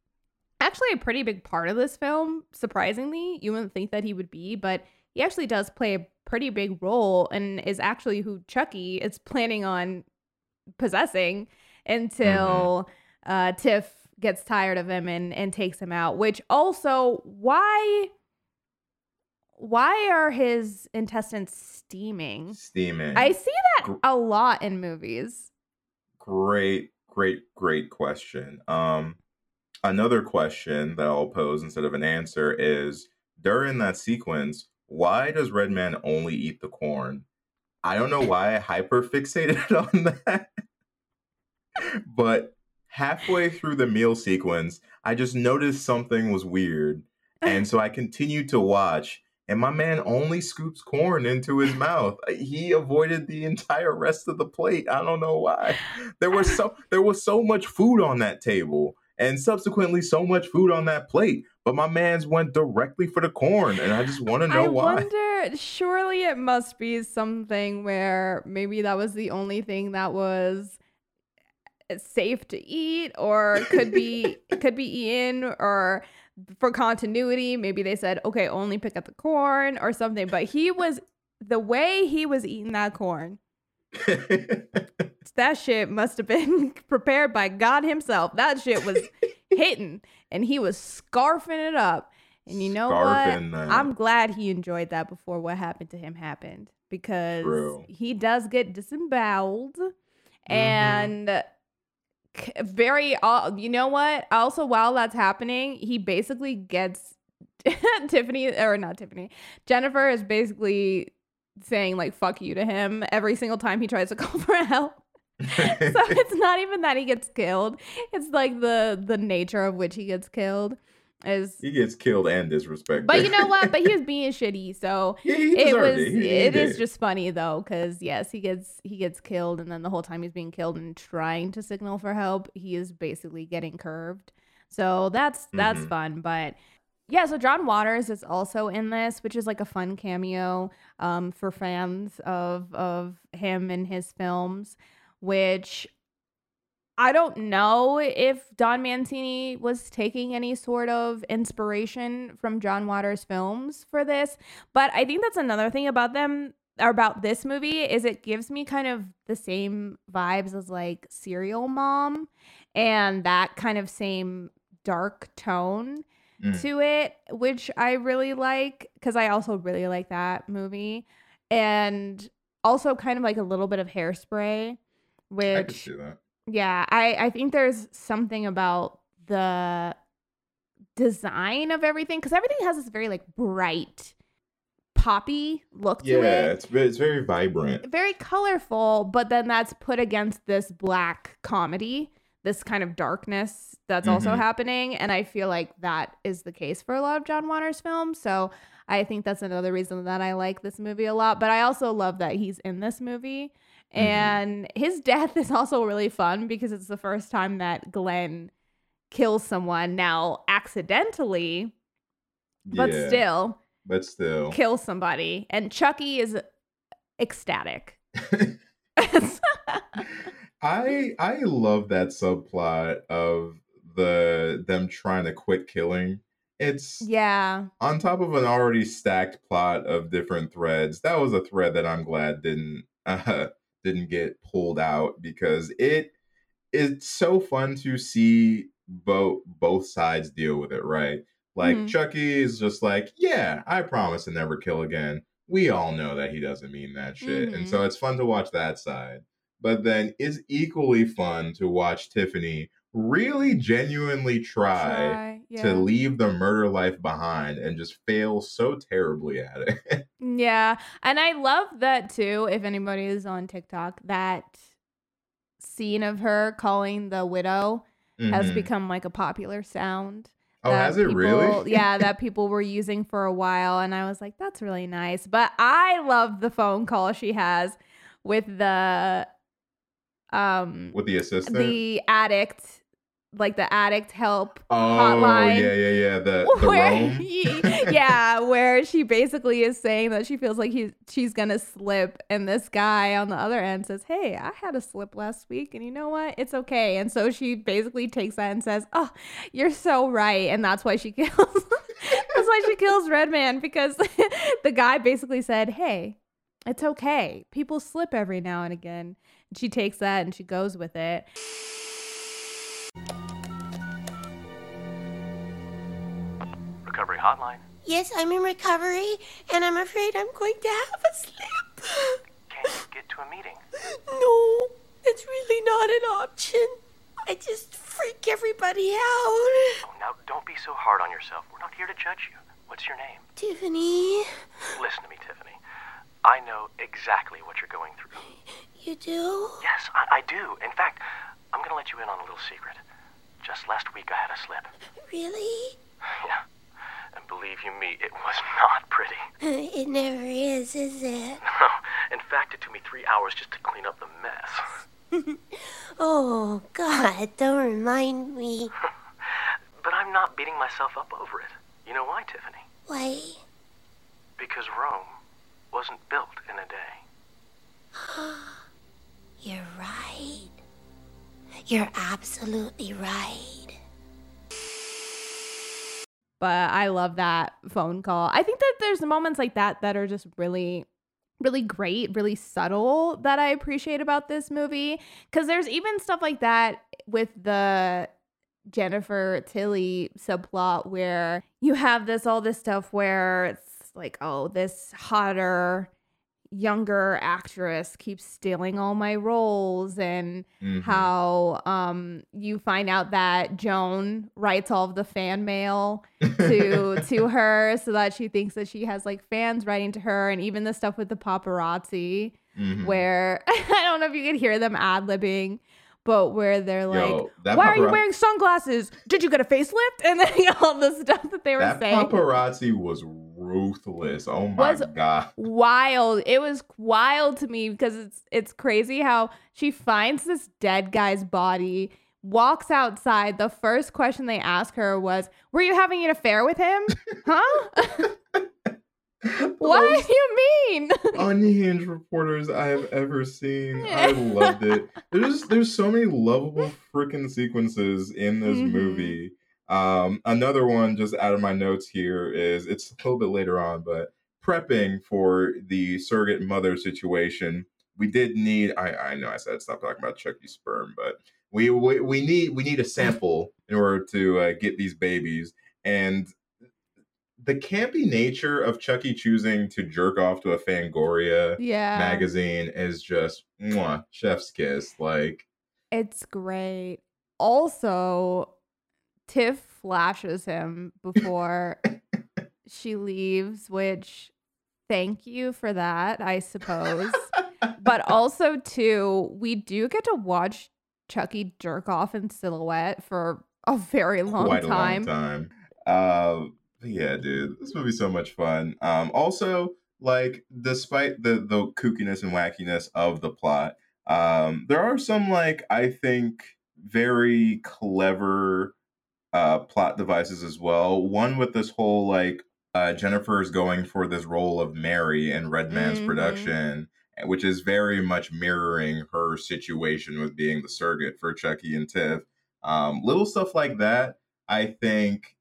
actually a pretty big part of this film, surprisingly. You wouldn't think that he would be, but he actually does play a pretty big role and is actually who Chucky is planning on possessing until uh Tiff gets tired of him and and takes him out, which also why why are his intestines steaming? Steaming. I see that a lot in movies. Great, great, great question. Um, another question that I'll pose instead of an answer is during that sequence, why does Redman only eat the corn? I don't know why I hyper fixated on that. but halfway through the meal sequence, I just noticed something was weird. And so I continued to watch, and my man only scoops corn into his mouth. He avoided the entire rest of the plate. I don't know why. There was so there was so much food on that table, and subsequently so much food on that plate. But my man's went directly for the corn, and I just want to know why. I why. wonder, surely it must be something where maybe that was the only thing that was safe to eat or could be could be eaten or for continuity maybe they said okay only pick up the corn or something but he was the way he was eating that corn that shit must have been prepared by God himself that shit was hitting and he was scarfing it up and you know Scarfing what that. I'm glad he enjoyed that before what happened to him happened because True. he does get disemboweled Mm-hmm. and very uh, you know what? Also while that's happening he basically gets tiffany or not tiffany jennifer is basically saying like fuck you to him every single time he tries to call for help. So it's not even that he gets killed. It's like the the nature of which he gets killed is he gets killed and disrespected. but you know what but he was being shitty so yeah, it was it. He- he it is just funny though because yes he gets he gets killed and then the whole time he's being killed and trying to signal for help he is basically getting curved so that's that's Mhm. fun but yeah so john waters is also in this which is like a fun cameo um for fans of of him and his films which I don't know if Don Mancini was taking any sort of inspiration from John Waters' films for this, but I think that's another thing about them or about this movie is it gives me kind of the same vibes as like Serial Mom and that kind of same dark tone Mm. to it, which I really like because I also really like that movie. And also kind of like a little bit of hairspray, which see that. Yeah, I I think there's something about the design of everything because everything has this very like bright poppy look to Yeah, it's it's very vibrant. Very colorful, but then that's put against this black comedy, this kind of darkness that's also Mhm. happening. And I feel like that is the case for a lot of John Waters films. So I think that's another reason that I like this movie a lot. But I also love that he's in this movie. Mhm. And his death is also really fun because it's the first time that Glenn kills someone now accidentally, but Yeah, still but still. kills somebody. And Chucky is ecstatic. I I love that subplot of the them trying to quit killing. It's yeah. on top of an already stacked plot of different threads. That was a thread that I'm glad didn't uh, didn't get pulled out because it it's so fun to see both both sides deal with it, right? Like Mhm. Chucky is just like, yeah, I promise to never kill again. We all know that he doesn't mean that shit, and so it's fun to watch that side. but then it's equally fun to watch Tiffany really genuinely try, Try, yeah. to leave the murder life behind and just fail so terribly at it. Yeah. And I love that too, if anybody is on TikTok, that scene of her calling the widow has Mhm. become like a popular sound. oh, has it people- really? yeah, that people were using for a while. And I was like, that's really nice. But I love the phone call she has with the um With the assistant? the addict, like the addict help oh, hotline. yeah, yeah, yeah. The, the where he- yeah, where she basically is saying that she feels like he's she's gonna slip, and this guy on the other end says, "Hey, I had a slip last week, and you know what? It's okay." And so she basically takes that and says, "Oh, you're so right," and that's why she kills. that's why she kills Redman because the guy basically said, "Hey, it's okay. People slip every now and again." And she takes that and she goes with it. Recovery hotline. Yes, I'm in recovery, and I'm afraid I'm going to have a slip. Can't you get to a meeting? No, it's really not an option. I just freak everybody out. Oh, now don't be so hard on yourself. We're not here to judge you. What's your name? Tiffany, Listen to me, Tiffany. I know exactly what you're going through. you do? Yes, I, I do. In fact, I'm going to let you in on a little secret. Just last week, I had a slip. Really? Yeah. And believe you me, it was not pretty. It never is, is it? No. In fact, it took me three hours just to clean up the mess. Oh, God, don't remind me. But I'm not beating myself up over it. You know why, Tiffany? Why? Because Rome wasn't built in a day. You're right. You're absolutely right. But I love that phone call. I think that there's moments like that that are just really really great, really subtle that I appreciate about this movie cuz there's even stuff like that with the Jennifer Tilly subplot where you have this all this stuff where it's like oh this hotter younger actress keeps stealing all my roles and Mhm. how um you find out that Joan writes all of the fan mail to to her so that she thinks that she has like fans writing to her and even the stuff with the paparazzi Mhm. where I don't know if you could hear them ad libbing but where they're like Yo, why are you wearing sunglasses did you get a facelift and then all the stuff that they were That saying paparazzi was ruthless. Oh my Was- god. wild. It was wild to me because it's it's crazy how she finds this dead guy's body, walks outside. The first question they ask her was, "Were you having an affair with him?" huh? what do you mean? unhinged reporters I have ever seen. I loved it. There's there's so many lovable freaking sequences in this Mhm. movie. Um, another one just out of my notes here is it's a little bit later on, but prepping for the surrogate mother situation. We did need. I I know I said stop talking about Chucky sperm, but we we, we need we need a sample in order to uh, get these babies and the campy nature of Chucky choosing to jerk off to a Fangoria yeah, magazine is just mwah, chef's kiss. Like, it's great. Also, Tiff flashes him before she leaves, which thank you for that, I suppose. but also too, we do get to watch Chucky jerk off in silhouette for a very long quite time. a long time. Uh, yeah, dude, this movie's so much fun. Um, also, like, despite the the kookiness and wackiness of the plot, um, there are some like I think very clever uh plot devices as well. One with this whole like uh Jennifer is going for this role of Mary in Redman's Mhm. production, eh, which is very much mirroring her situation with being the surrogate for Chucky and Tiff. Um, little stuff like that, I think.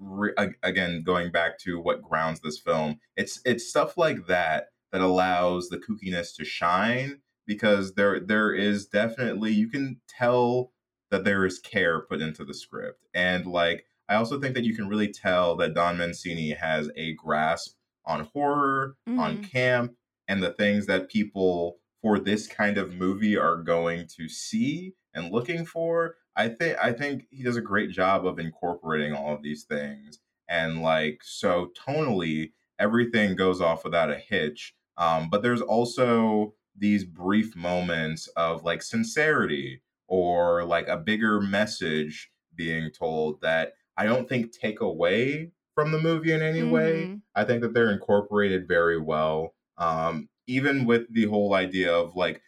Re- again, going back to what grounds this film, it's it's stuff like that that allows the kookiness to shine because there there is definitely you can tell that there is care put into the script and like I also think that you can really tell that Don Mancini has a grasp on horror, on Mhm. camp, and the things that people for this kind of movie are going to see and looking for, I think I think he does a great job of incorporating all of these things. And like so tonally, everything goes off without a hitch. Um, but there's also these brief moments of like sincerity or like a bigger message being told that I don't think take away from the movie in any way. Mhm. I think that they're incorporated very well. Um, even with the whole idea of like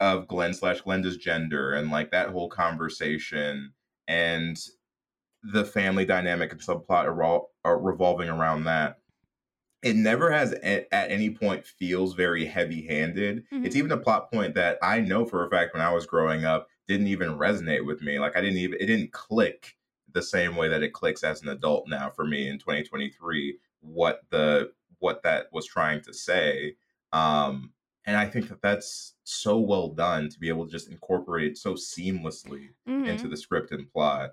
of Glenn slash Glenda's gender and like that whole conversation and the family dynamic and subplot revol- uh, revolving around that. It never has a- at any point feels very heavy handed. It's Mhm. even a plot point that I know for a fact when I was growing up didn't even resonate with me. Like I didn't even it didn't click the same way that it clicks as an adult now for me in 2023 what the what that was trying to say um and i think that that's so well done to be able to just incorporate it so seamlessly Mhm. into the script and plot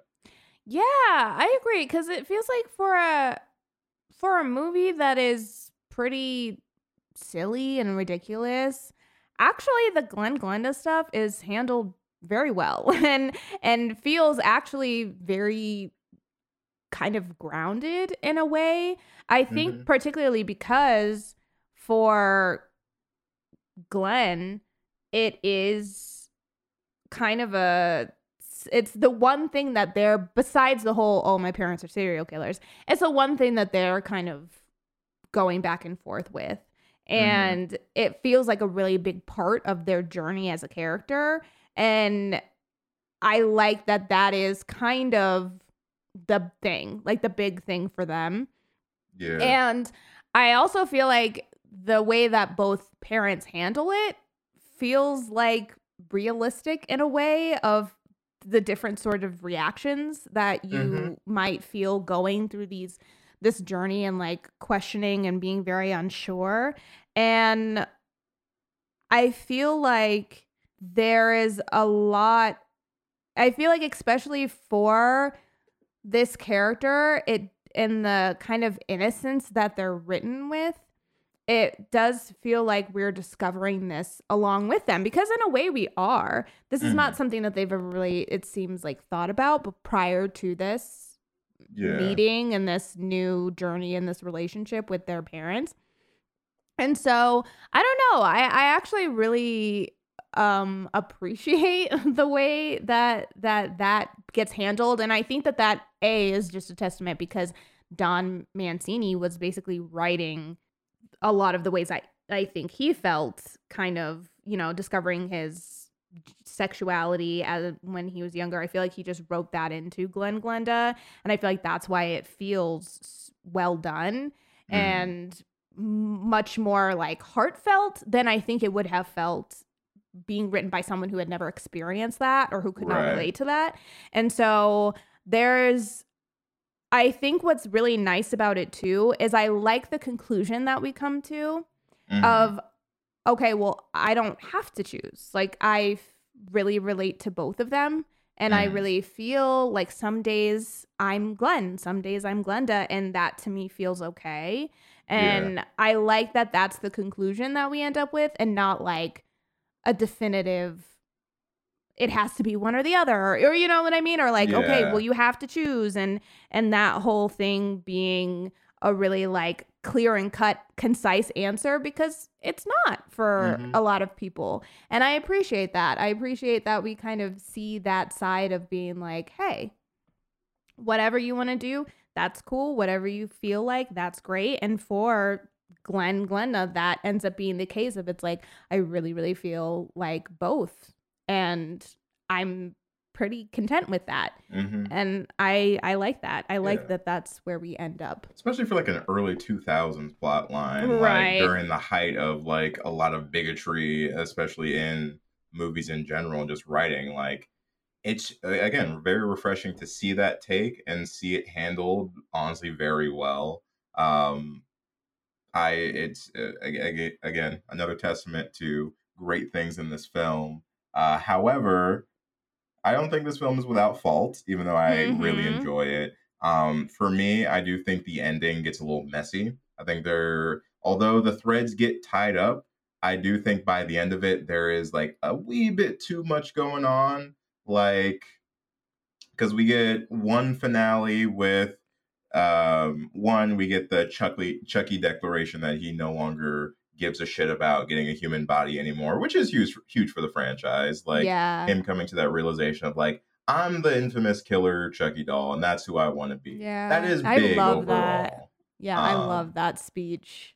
Yeah, I agree because it feels like for a for a movie that is pretty silly and ridiculous, actually the Glenn Glenda stuff is handled very well and and feels actually very kind of grounded in a way. I think Mhm. particularly because for Glenn, it is kind of a it's the one thing that they're besides the whole oh my parents are serial killers it's the one thing that they're kind of going back and forth with and it feels like a really big part of their journey as a character and i like that that is kind of the thing like the big thing for them. Yeah. And I also feel like the way that both parents handle it feels like realistic in a way of the different sort of reactions that you Mhm. might feel going through these this journey and like questioning and being very unsure. And I feel like there is a lot I feel like especially for this character, it in the kind of innocence that they're written with, it does feel like we're discovering this along with them because in a way we are. This is not mm-hmm. something that they've ever really it seems like thought about, but prior to this yeah meeting and this new journey and this relationship with their parents. And so I don't know. I, I actually really um appreciate the way that that that gets handled and i think that that a is just a testament because don mancini was basically writing a lot of the ways i i think he felt kind of you know discovering his sexuality as when he was younger i feel like he just wrote that into glenn glenda and i feel like that's why it feels well done Mhm. and much more like heartfelt than i think it would have felt being written by someone who had never experienced that or who could not relate to that. And so there's I think what's really nice about it too is I like the conclusion that we come to Mhm. of okay, well, I don't have to choose. Like I f- really relate to both of them and I Mhm. really feel like some days I'm Glenn, some days I'm Glenda and that to me feels okay. And I like that that's the conclusion that we end up with and not like a definitive it has to be one or the other or, or you know what i mean? Or like okay well you have to choose and and that whole thing being a really like clear and cut concise answer because it's not for Mhm. a lot of people. And i appreciate that. I appreciate that we kind of see that side of being like hey whatever you want to do that's cool. Whatever you feel like that's great. And for glenn glenda that ends up being the case of it's like i really really feel like both and i'm pretty content with that Mhm. and i i like that i like Yeah. that that's where we end up especially for like an early 2000s plot line Right. like during the height of like a lot of bigotry especially in movies in general and just writing like it's uh, again very refreshing to see that take and see it handled honestly very well um i it's uh, again, another testament to great things in this film uh however i don't think this film is without fault even though i really Mhm. enjoy it um for me i do think the ending gets a little messy i think there although the threads get tied up I do think by the end of it, there is like a wee bit too much going on. Like, because we get one finale with um one we get the chucky chucky declaration that he no longer gives a shit about getting a human body anymore which is huge huge for the franchise like yeah. him coming to that realization of like i'm the infamous killer chucky doll and that's who i want to be Yeah. that is I big love overall that. Yeah, I Um, love that speech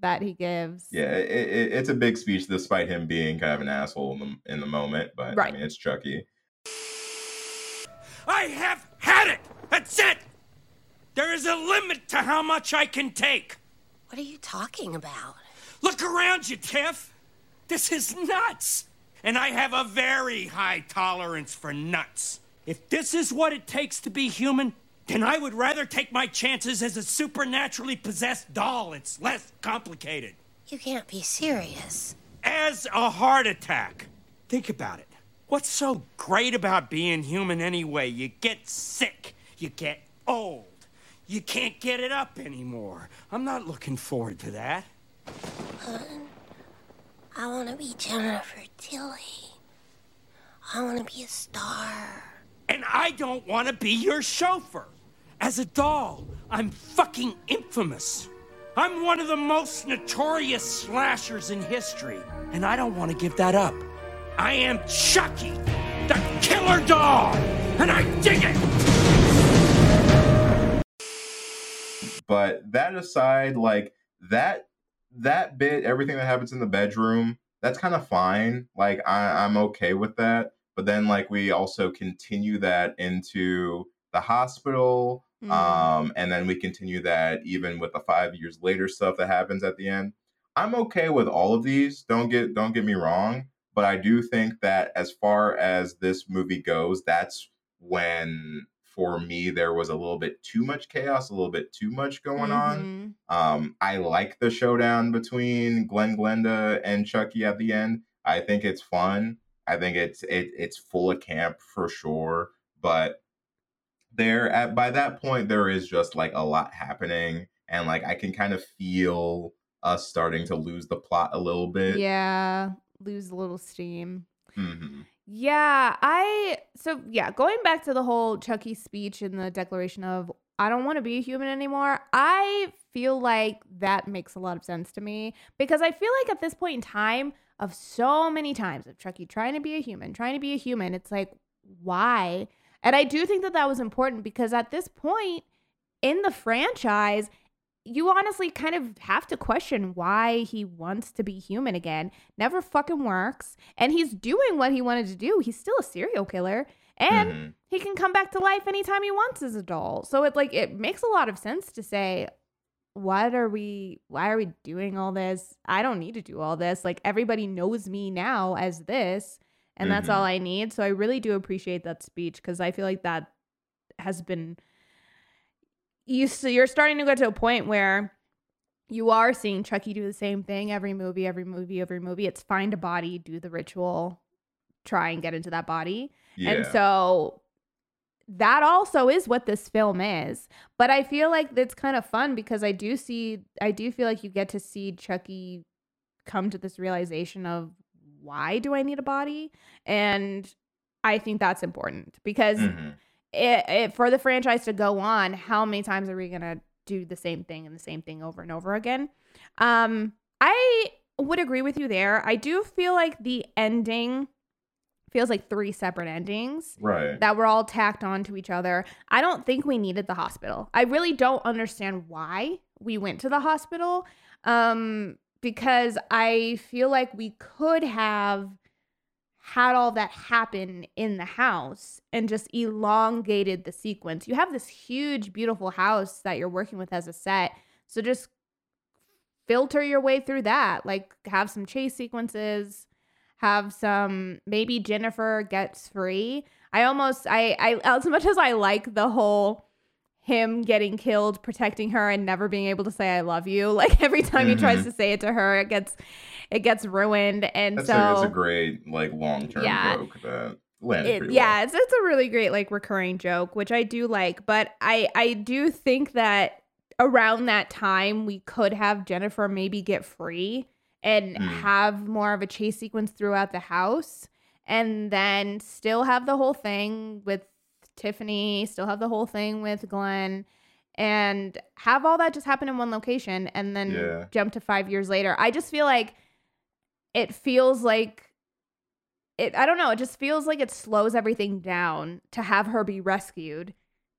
that he gives. yeah it, it, it's a big speech despite him being kind of an asshole in the, in the moment but Right. i mean it's chucky I have had it! That's it! There is a limit to how much I can take. What are you talking about? Look around you, Tiff. This is nuts. And I have a very high tolerance for nuts. If this is what it takes to be human, then I would rather take my chances as a supernaturally possessed doll. It's less complicated. You can't be serious. As a heart attack. Think about it. What's so great about being human anyway? You get sick, you get old, you can't get it up anymore. I'm not looking forward to that. I want to be Jennifer Tilly. I want to be a star. And I don't want to be your chauffeur. As a doll, I'm fucking infamous. I'm one of the most notorious slashers in history, and I don't want to give that up. I am Chucky, the killer doll, and I dig it. But that aside like that that bit everything that happens in the bedroom that's kind of fine. Like I, i'm okay with that. But then like we also continue that into the hospital Mhm. um and then we continue that even with the five years later stuff that happens at the end. I'm okay with all of these don't get don't get me wrong. But i do think that as far as this movie goes that's when for me there was a little bit too much chaos a little bit too much going on Mhm. um, I like the showdown between Glenn Glenda and Chucky at the end. I think it's fun. I think it's it, it's full of camp for sure. But there at by that point there is just like a lot happening and like I can kind of feel us starting to lose the plot a little bit. Yeah, lose a little steam. Mhm. Yeah, I so yeah, going back to the whole Chucky speech and the declaration of I don't want to be a human anymore. I feel like that makes a lot of sense to me because I feel like at this point in time of so many times of Chucky trying to be a human, trying to be a human, it's like why? And I do think that that was important because at this point in the franchise, you honestly kind of have to question why he wants to be human again. Never fucking works. And he's doing what he wanted to do. He's still a serial killer. And Mhm. he can come back to life anytime he wants as a doll. So it like it makes a lot of sense to say, what are we why are we doing all this? I don't need to do all this. Like everybody knows me now as this, and that's Mhm. all I need. So I really do appreciate that speech because I feel like that has been you so you're starting to get to a point where you are seeing Chucky do the same thing every movie, every movie, every movie. It's find a body, do the ritual, try and get into that body. Yeah. And so that also is what this film is. But I feel like it's kind of fun because I do see I do feel like you get to see Chucky come to this realization of why do I need a body? And I think that's important because Mhm. It, it for the franchise to go on, how many times are we gonna do the same thing and the same thing over and over again? Um, I would agree with you there. I do feel like the ending feels like three separate endings Right. that were all tacked on to each other. I don't think we needed the hospital. I really don't understand why we went to the hospital. Um, because I feel like we could have had all that happen in the house and just elongated the sequence. You have this huge, beautiful house that you're working with as a set. So just filter your way through that. Like have some chase sequences, have some maybe Jennifer gets free. I almost I I as much as I like the whole him getting killed, protecting her and never being able to say I love you. Like every time he tries Mhm. to say it to her, it gets it gets ruined. And That's, so a, that's a great like long term Yeah. joke that landed it, yeah, well. it's it's a really great like recurring joke, which I do like. But I I do think that around that time we could have Jennifer maybe get free and Mm. have more of a chase sequence throughout the house and then still have the whole thing with Tiffany, still have the whole thing with Glenn and have all that just happen in one location and then Yeah. jump to 5 years later. I just feel like it feels like it I don't know, it just feels like it slows everything down to have her be rescued,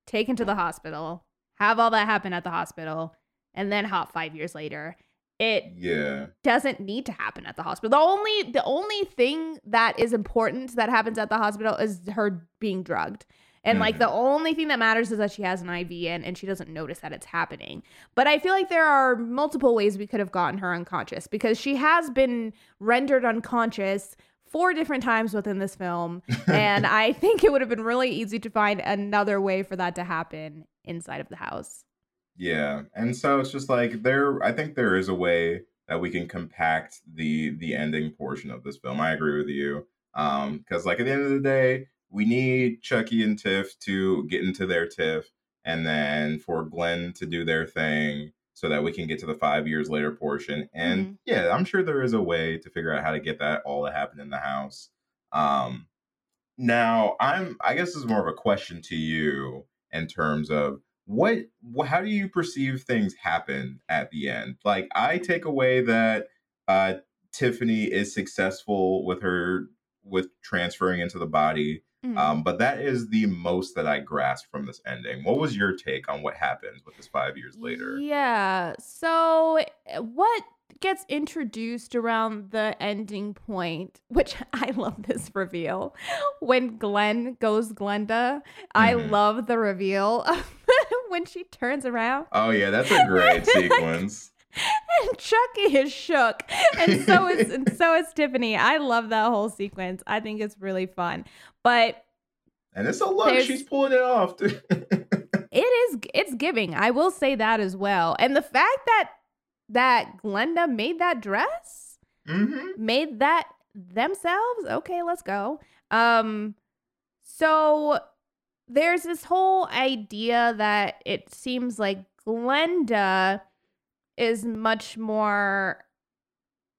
taken to the hospital, have all that happen at the hospital, and then hop 5 years later. It Yeah. doesn't need to happen at the hospital. The only the only thing that is important that happens at the hospital is her being drugged. And like the only thing that matters is that she has an IV in and she doesn't notice that it's happening. But I feel like there are multiple ways we could have gotten her unconscious because she has been rendered unconscious four different times within this film. and I think it would have been really easy to find another way for that to happen inside of the house. Yeah, and so it's just like there. I think there is a way that we can compact the the ending portion of this film. I agree with you, um, because like at the end of the day, we need Chucky and Tiff to get into their Tiff, and then for Glenn to do their thing, so that we can get to the five years later portion. And Mhm. yeah, I'm sure there is a way to figure out how to get that all to happen in the house. Um, now I'm. I guess this is more of a question to you in terms of what how do you perceive things happen at the end like i take away that uh tiffany is successful with her with transferring into the body Um but that is the most that i grasp from this ending what was your take on what happens with this five years later Yeah. So, uh, what gets introduced around the ending point, which I love this reveal when Glenn goes Glenda. I Mhm. love the reveal when she turns around oh yeah that's a great sequence and Chucky is shook, and so is and so is Tiffany. I love that whole sequence. I think it's really fun, but and it's a look she's pulling it off it is it's giving. I will say that as well. And the fact that that glenda made that dress hmm made that themselves okay let's go. Um so there's this whole idea that it seems like glenda is much more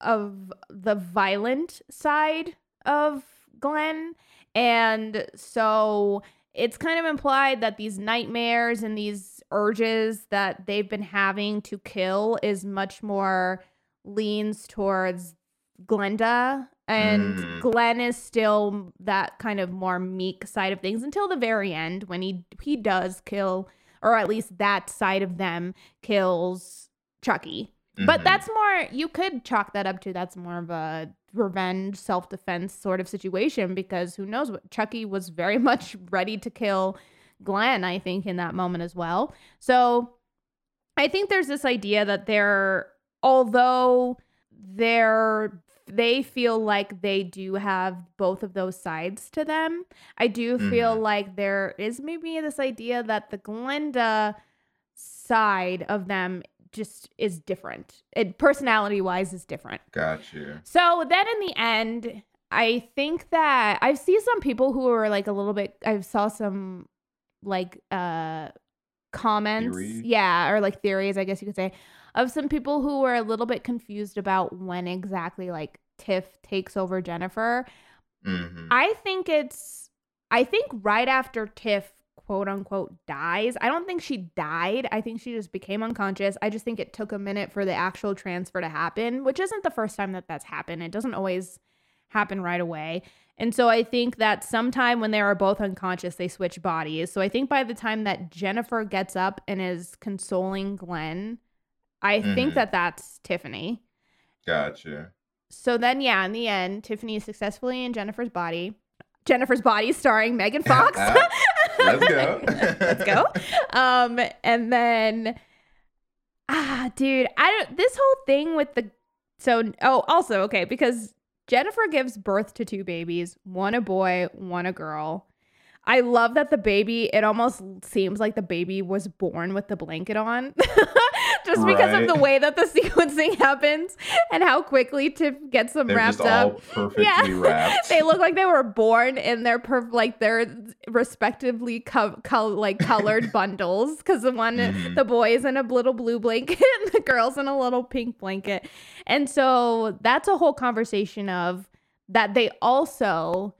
of the violent side of glenn and so it's kind of implied that these nightmares and these urges that they've been having to kill is much more leans towards Glenda and Mm. Glenn is still that kind of more meek side of things until the very end when he he does kill or at least that side of them kills Chucky. But Mhm. that's more you could chalk that up to that's more of a revenge self-defense sort of situation because who knows what Chucky was very much ready to kill Glenn I think in that moment as well. So I think there's this idea that they're although they're they feel like they do have both of those sides to them. I do feel Mhm. like there is maybe this idea that the Glenda side of them just is different. It personality wise is different. got you So then in the end, I think that I see some people who are like a little bit I saw some like uh comments. Yeah, or like theories, I guess you could say, of some people who were a little bit confused about when exactly like Tiff takes over Jennifer. hmm I think it's I think right after Tiff quote unquote dies. I don't think she died. I think she just became unconscious. I just think it took a minute for the actual transfer to happen, which isn't the first time that that's happened. It doesn't always happen right away. And so I think that sometime when they are both unconscious, they switch bodies. So I think by the time that Jennifer gets up and is consoling Glenn, I think Mhm. that that's Tiffany. gotcha So then, yeah, in the end, Tiffany is successfully in Jennifer's body. Jennifer's body starring Megan Fox. Let's go. Let's go. Um, and then, ah, dude, I don't. This whole thing with the so oh, also okay because Jennifer gives birth to two babies, one a boy, one a girl. I love that the baby, it almost seems like the baby was born with the blanket on. just because of the way that the sequencing happens and how quickly Tiff gets them They're wrapped up. yeah. wrapped. they look like they were born in their perf- like their respectively co- col- like colored bundles because the one Mhm. the boy is in a little blue blanket and the girl's in a little pink blanket and so that's a whole conversation of that they also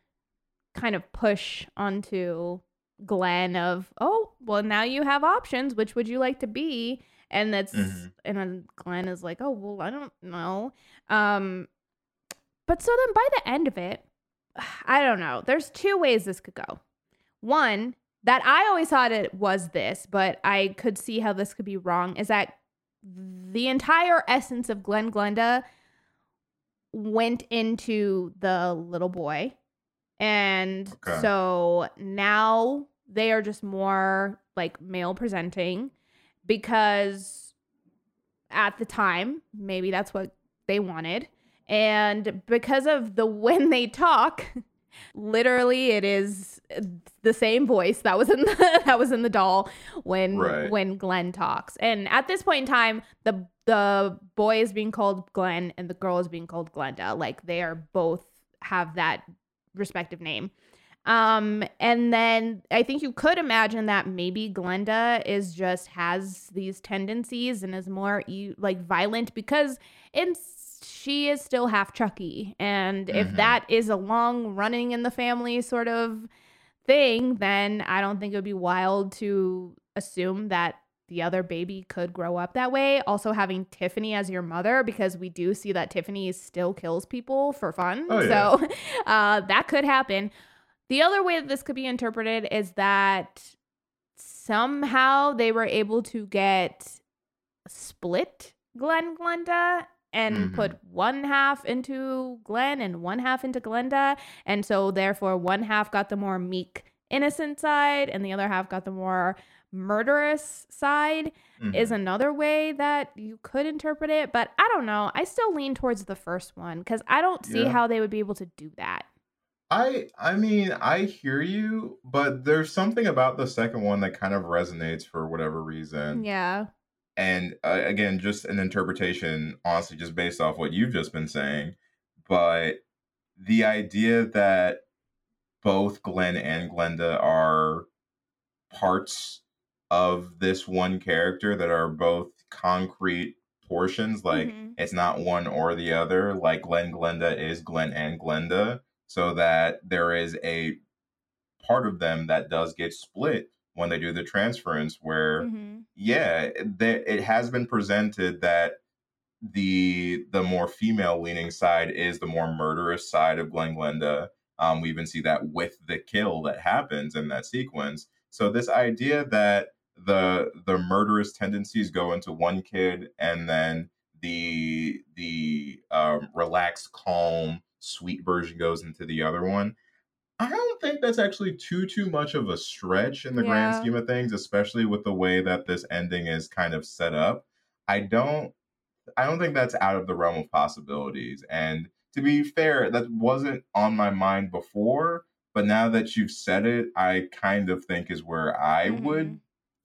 kind of push onto Glenn of oh well now you have options which would you like to be and that's Mhm. and then Glenn is like oh well I don't know um but so then by the end of it I don't know there's two ways this could go one that I always thought it was this but I could see how this could be wrong is that the entire essence of Glenn Glenda went into the little boy and Okay. so now they are just more like male presenting because at the time maybe that's what they wanted. And because of the when they talk literally it is the same voice that was in the that was in the doll when Right. when Glenn talks. And at this point in time the the boy is being called Glenn and the girl is being called Glenda. Like they are both have that respective name um and then i think you could imagine that maybe glenda is just has these tendencies and is more like violent because it's she is still half chucky and if Mhm. that is a long running in the family sort of thing then i don't think it would be wild to assume that the other baby could grow up that way also having tiffany as your mother because we do see that tiffany still kills people for fun Oh, yeah. so uh, that could happen the other way that this could be interpreted is that somehow they were able to get split Glenn Glenda and Mhm. put one half into Glenn and one half into Glenda. And so therefore one half got the more meek innocent side and the other half got the more murderous side is Mhm. another way that you could interpret it. But I don't know. I still lean towards the first one because I don't see Yeah. how they would be able to do that. I I mean, I hear you, but there's something about the second one that kind of resonates for whatever reason. Yeah. And uh, again, just an interpretation, honestly, just based off what you've just been saying. But the idea that both Glenn and Glenda are parts of this one character that are both concrete portions, like Mhm. it's not one or the other, like Glenn Glenda is Glenn and Glenda, so that there is a part of them that does get split when they do the transference where Mhm. yeah there, it has been presented that the the more female leaning side is the more murderous side of Glenn Glenda. Um, we even see that with the kill that happens in that sequence. So this idea that the the murderous tendencies go into one kid and then the the um, relaxed, calm, sweet version goes into the other one. I don't think that's actually too too much of a stretch in the grand scheme of things, especially with the way that this ending is kind of set up. I don't I don't think that's out of the realm of possibilities. And to be fair, that wasn't on my mind before, but now that you've said it, I kind of think is where I would Mhm.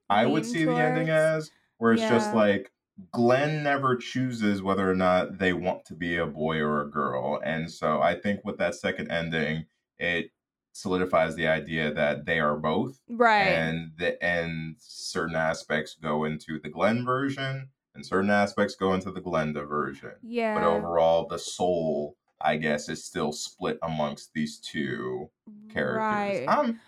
I would Lean see the ending as where it's just like Glenn never chooses whether or not they want to be a boy or a girl. And so I think with that second ending, it solidifies the idea that they are both Right. and the and certain aspects go into the Glenn version and certain aspects go into the Glenda version. yeah. But overall the soul, I guess, is still split amongst these two characters. Right. I'm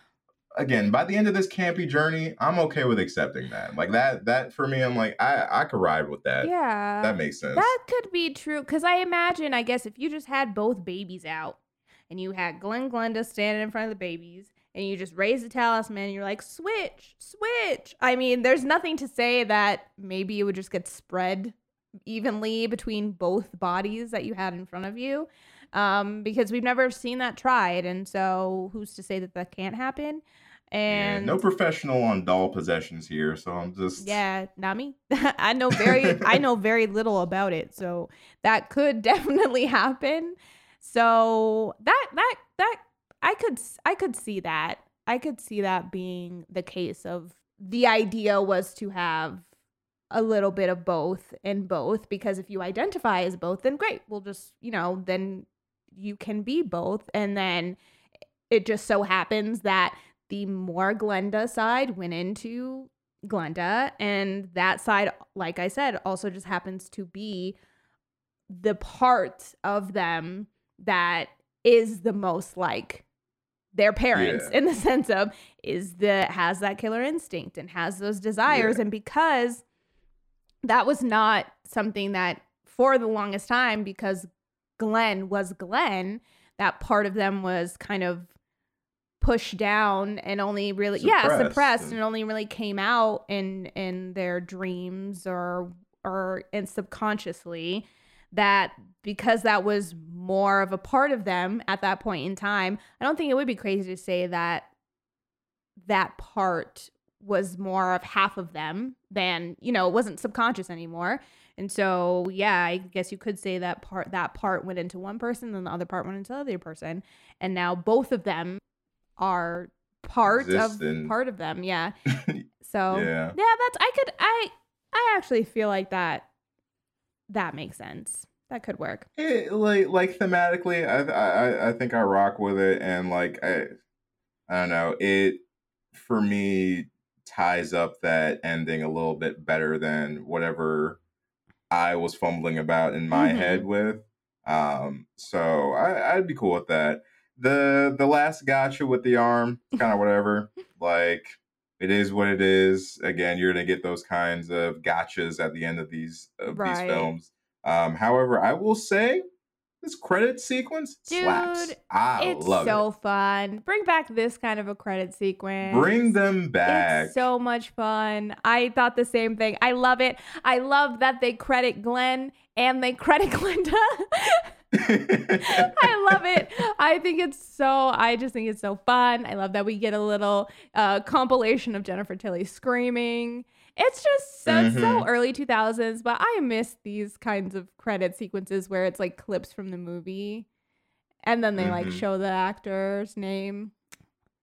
again by the end of this campy journey, I'm okay with accepting that. Like that that for me, I'm like I I could ride with that. yeah. That makes sense. That could be true because I imagine, I guess, if you just had both babies out and you had Glenn Glenda standing in front of the babies and you just raise the talisman and you're like, switch, switch. I mean, there's nothing to say that maybe it would just get spread evenly between both bodies that you had in front of you um, because we've never seen that tried. And so who's to say that that can't happen? Yeah, And no professional on doll possessions here, so I'm just yeah, not me. I know very I know very little about it, so that could definitely happen. So that that that I could I could see that. I could see that being the case of the idea was to have a little bit of both in both because if you identify as both, then great. We'll just, you know, then you can be both. And then it just so happens that the more Glenda side went into Glenda, and that side, like I said, also just happens to be the part of them that is the most like their parents Yeah. in the sense of is the has that killer instinct and has those desires Yeah. and because that was not something that for the longest time because Glenn was Glenn that part of them was kind of pushed down and only really yeah Suppressed suppressed and- and only really came out in in their dreams or or and subconsciously that because that was more of a part of them at that point in time i don't think it would be crazy to say that that part was more of half of them than you know it wasn't subconscious anymore. And so yeah i guess you could say that part that part went into one person and the other part went into the other person. And now both of them are part Existent. of part of them yeah so Yeah. yeah that's i could i i actually feel like that that makes sense that could work It, like like thematically, I, I I think I rock with it, and like I I don't know it for me ties up that ending a little bit better than whatever I was fumbling about in my Mhm. head with. Um, so I, I'd be cool with that. The the last gotcha with the arm, kind of whatever. like it is what it is. Again, you're gonna get those kinds of gotchas at the end of these of Right. these films. Um, however, I will say this credit sequence slaps. Dude, I it's love so it. fun bring back this kind of a credit sequence Bring them back. It's so much fun. I thought the same thing. I love it. I love that they credit Glenn and they credit Glenda. I love it. I think it's so. I just think it's so fun. I love that we get a little uh, compilation of Jennifer Tilly screaming. It's just so it's so early two thousands, but I miss these kinds of credit sequences where it's like clips from the movie, and then they like Mhm. show the actor's name.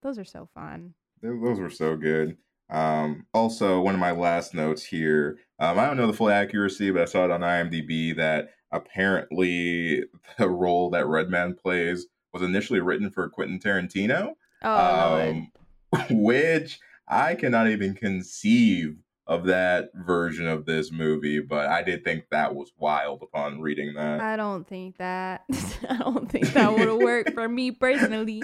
Those are so fun. Those were so good. Um, also, one of my last notes here. Um, I don't know the full accuracy, but I saw it on IMDb that apparently the role that Redman plays was initially written for Quentin Tarantino, Oh, um, which I cannot even conceive of that version of this movie. But I did think that was wild upon reading that. I don't think that. I don't think that would work for me personally.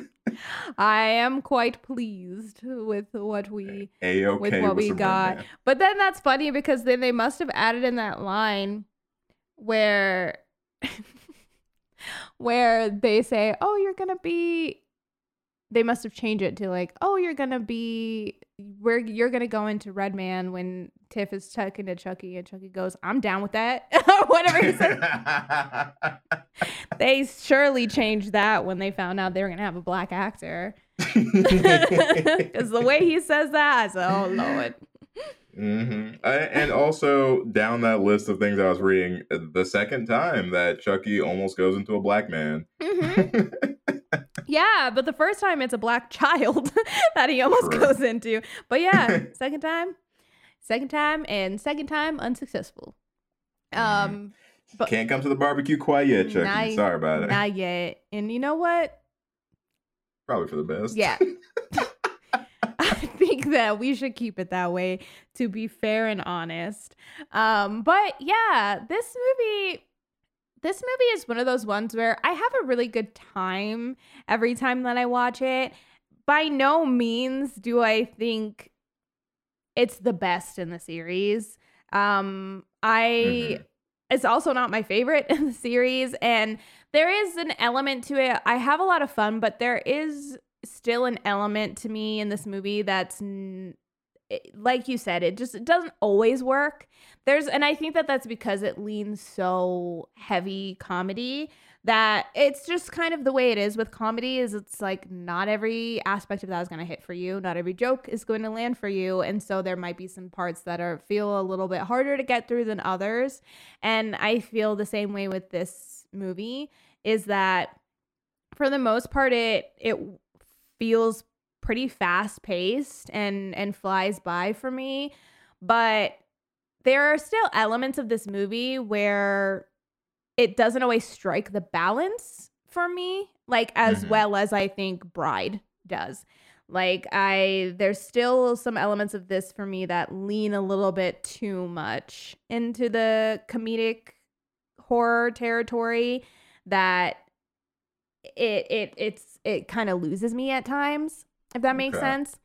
I am quite pleased with what we A okay with what we got. But then that's funny because then they must have added in that line where where they say, "Oh, you're going to be they must have changed it to like, "Oh, you're going to be where you're going to go into Redman when Tiff is talking to Chucky and Chucky goes, "I'm down with that." whatever he says. they surely changed that when they found out they were going to have a black actor. Because the way he says that, I said, "Oh Lord." Hmm and also down that list of things I was reading, uh, the second time that Chucky almost goes into a black man. Mhm. Yeah, but the first time it's a black child that he almost True. goes into. But yeah, second time, second time, and second time unsuccessful. Um, but Can't come to the barbecue quite yet, Chucky. Not- Sorry about it. not yet. And you know what? Probably for the best. Yeah. Think that we should keep it that way to be fair and honest. Um, but yeah, this movie this movie is one of those ones where I have a really good time every time that I watch it. By no means do I think it's the best in the series. Um, I Mhm. it's also not my favorite in the series and there is an element to it. I have a lot of fun, but there is still an element to me in this movie that's like you said, it just it doesn't always work. There's and I think that that's because it leans so heavy comedy that it's just kind of the way it is with comedy is it's like not every aspect of that is going to hit for you. Not every joke is going to land for you. And so there might be some parts that are feel a little bit harder to get through than others. And i feel the same way with this movie is that for the most part it it feels pretty fast paced and and flies by for me but there are still elements of this movie where it doesn't always strike the balance for me, like as Mhm. well as I think Bride does. Like I there's still some elements of this for me that lean a little bit too much into the comedic horror territory that it it it's it kind of loses me at times if that makes Okay. sense.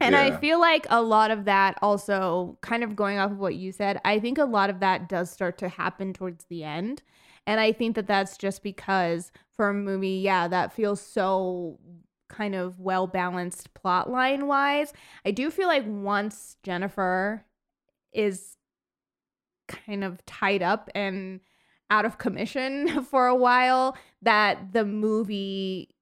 And I feel like a lot of that also kind of going off of what you said, I think a lot of that does start to happen towards the end. And I think that that's just because for a movie, yeah, that feels so kind of well balanced plot line wise. I do feel like once Jennifer is kind of tied up and out of commission for a while, that the movie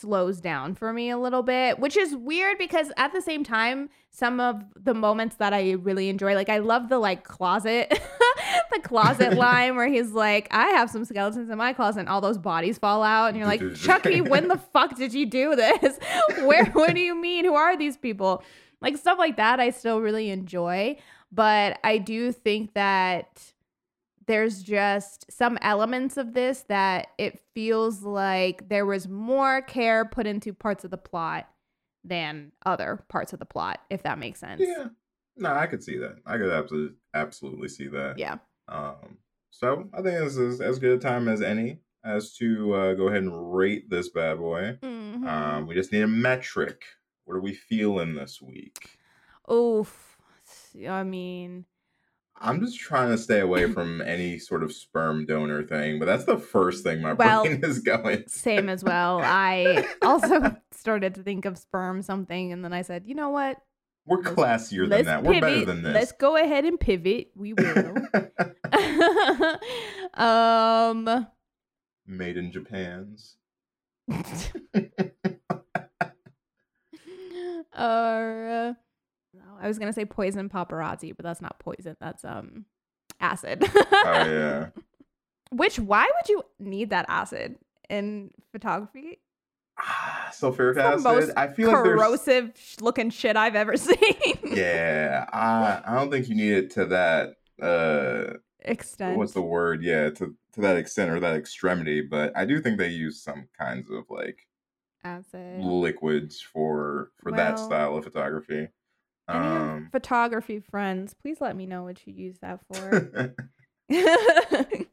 slows down for me a little bit, which is weird because at the same time, some of the moments that I really enjoy, like I love the like closet, the closet line where he's like, I have some skeletons in my closet and all those bodies fall out. And you're like, Chucky, when the fuck did you do this? Where, what do you mean? Who are these people? Like stuff like that, I still really enjoy. But I do think that there's just some elements of this that it feels like there was more care put into parts of the plot than other parts of the plot, if that makes sense. Yeah. No, I could see that. I could absolutely absolutely see that. Yeah. Um, so I think this is as good a time as any as to uh, go ahead and rate this bad boy. Mhm. Um, we just need a metric. What are we feeling this week? Oof. I mean, I'm just trying to stay away from any sort of sperm donor thing, but that's the first thing my Well, brain is going. same as well. I also started to think of sperm something, and then I said, you know what? We're classier than Let's that. pivot. We're better than this. Let's go ahead and pivot. We will. um. Made in Japan's. uh, I was gonna say poison paparazzi, but that's not poison. That's um acid. Oh yeah. Which why would you need that acid in photography? Sulfuric The acid. most I feel like there's corrosive looking shit I've ever seen. yeah. I I don't think you need it to that. uh Extent. What's the word? Yeah, to to that extent or that extremity. But I do think they use some kinds of like acid? liquids for for that style of photography. Any Um, photography friends, please let me know what you use that for.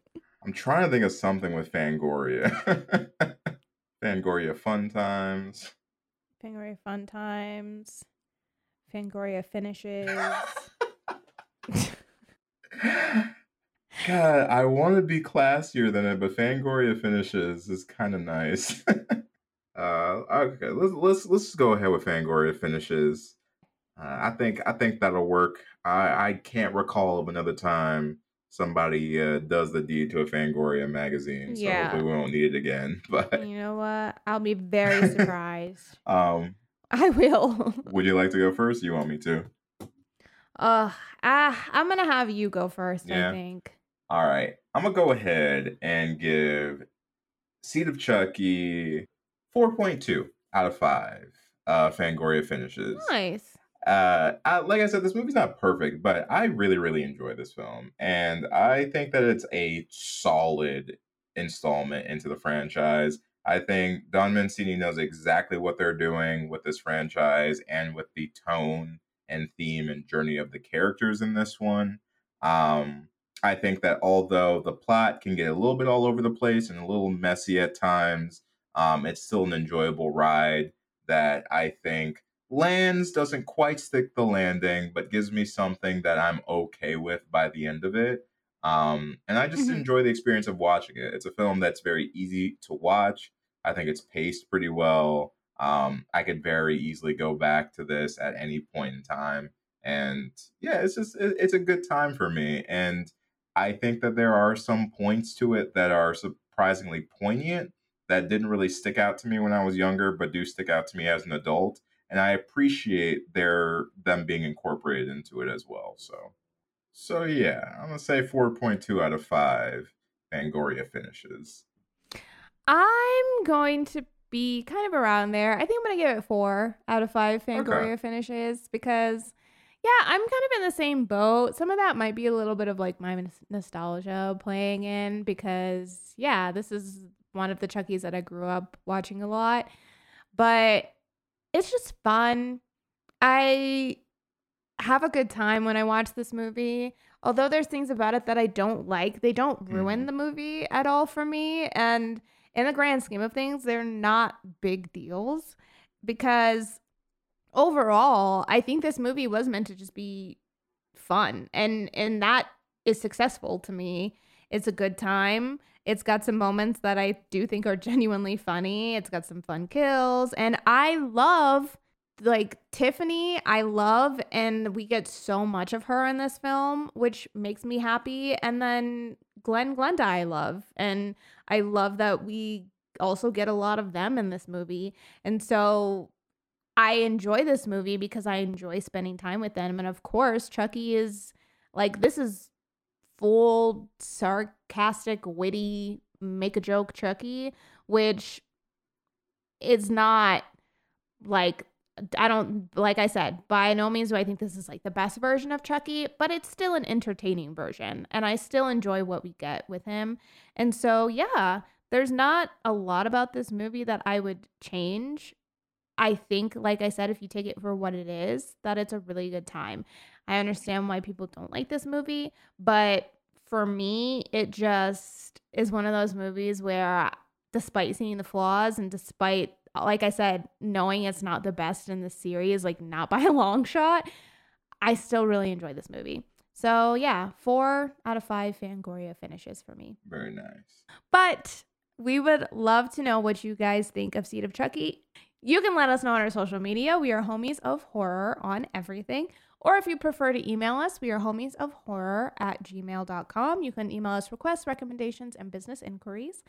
I'm trying to think of something with Fangoria. Fangoria fun times. Fangoria fun times. Fangoria finishes. God, I want to be classier than it, but Fangoria finishes is kind of nice. uh, okay, let's let's let's go ahead with Fangoria finishes. Uh, I think I think that'll work. I I can't recall of another time somebody uh, does the deed to a Fangoria magazine, so Yeah. hopefully we won't need it again. But you know what? I'll be very surprised. um, I will. would you like to go first? You want me to? Uh, ah, I'm gonna have you go first. Yeah. I think. All right, I'm gonna go ahead and give Seed of Chucky 4.2 out of five. Uh, Fangoria finishes. Nice. Uh, I, like I said, this movie's not perfect, but I really, really enjoy this film, and I think that it's a solid installment into the franchise. I think Don Mancini knows exactly what they're doing with this franchise and with the tone and theme and journey of the characters in this one. Um, I think that although the plot can get a little bit all over the place and a little messy at times, um, it's still an enjoyable ride that I think lands doesn't quite stick the landing, but gives me something that I'm okay with by the end of it. Um, and I just Mhm. enjoy the experience of watching it. It's a film that's very easy to watch. I think it's paced pretty well. Um, I could very easily go back to this at any point in time. And yeah, it's just, it, it's a good time for me. And I think that there are some points to it that are surprisingly poignant that didn't really stick out to me when I was younger, but do stick out to me as an adult. And I appreciate their them being incorporated into it as well. So, so yeah, I'm gonna say 4.2 out of five. Fangoria finishes. I'm going to be kind of around there. I think I'm gonna give it four out of five Fangoria finishes because, Yeah, I'm kind of in the same boat. Some of that might be a little bit of like my nos- nostalgia playing in because, yeah, this is one of the Chuckies that I grew up watching a lot. But it's just fun. I have a good time when I watch this movie. Although there's things about it that I don't like, they don't ruin mm-hmm. the movie at all for me. And in the grand scheme of things, they're not big deals because overall, I think this movie was meant to just be fun. And and that is successful to me. It's a good time. It's got some moments that I do think are genuinely funny. It's got some fun kills. And I love like Tiffany, I love, and we get so much of her in this film, which makes me happy. And then Glenn Glenda, I love. And I love that we also get a lot of them in this movie. And so I enjoy this movie because I enjoy spending time with them. And of course, Chucky is like, this is full sarcastic, witty, make a joke Chucky, which is not like I don't like I said, by no means do I think this is like the best version of Chucky, but it's still an entertaining version and I still enjoy what we get with him. And so, yeah, there's not a lot about this movie that I would change. I think like I said if you take it for what it is, that it's a really good time. I understand why people don't like this movie, but for me, it just is one of those movies where despite seeing the flaws and despite like I said, knowing it's not the best in the series, like not by a long shot, I still really enjoy this movie. So yeah, four out of five Fangoria finishes for me. Very nice. But we would love to know what you guys think of Seed of Chucky. You can let us know on our social media. We are homies of horror on everything. Or if you prefer to email us, we are homies of horror at gmail.com. You can email us requests, recommendations, and business inquiries.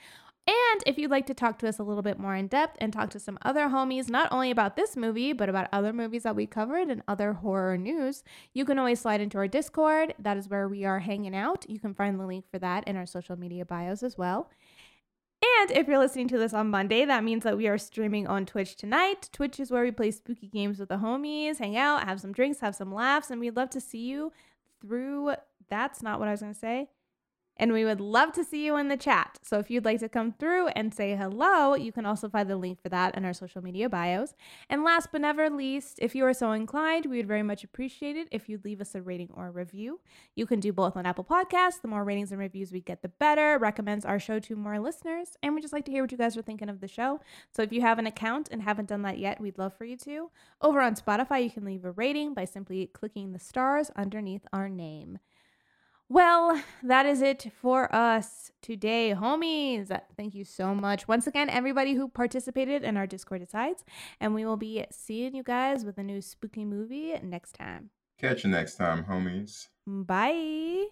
And if you'd like to talk to us a little bit more in depth and talk to some other homies, not only about this movie, but about other movies that we covered and other horror news, you can always slide into our Discord. That is where we are hanging out. You can find the link for that in our social media bios as well. And if you're listening to this on Monday, that means that we are streaming on Twitch tonight. Twitch is where we play spooky games with the homies, hang out, have some drinks, have some laughs, and we'd love to see you through. That's not what I was going to say and we would love to see you in the chat. So if you'd like to come through and say hello, you can also find the link for that in our social media bios. And last but never least, if you are so inclined, we would very much appreciate it if you'd leave us a rating or a review. You can do both on Apple Podcasts. The more ratings and reviews we get, the better. Recommends our show to more listeners. And we just like to hear what you guys are thinking of the show. So if you have an account and haven't done that yet, we'd love for you to. Over on Spotify, you can leave a rating by simply clicking the stars underneath our name. Well, that is it for us today, homies. Thank you so much once again, everybody who participated in our Discord Decides. And we will be seeing you guys with a new spooky movie next time. Catch you next time, homies. Bye.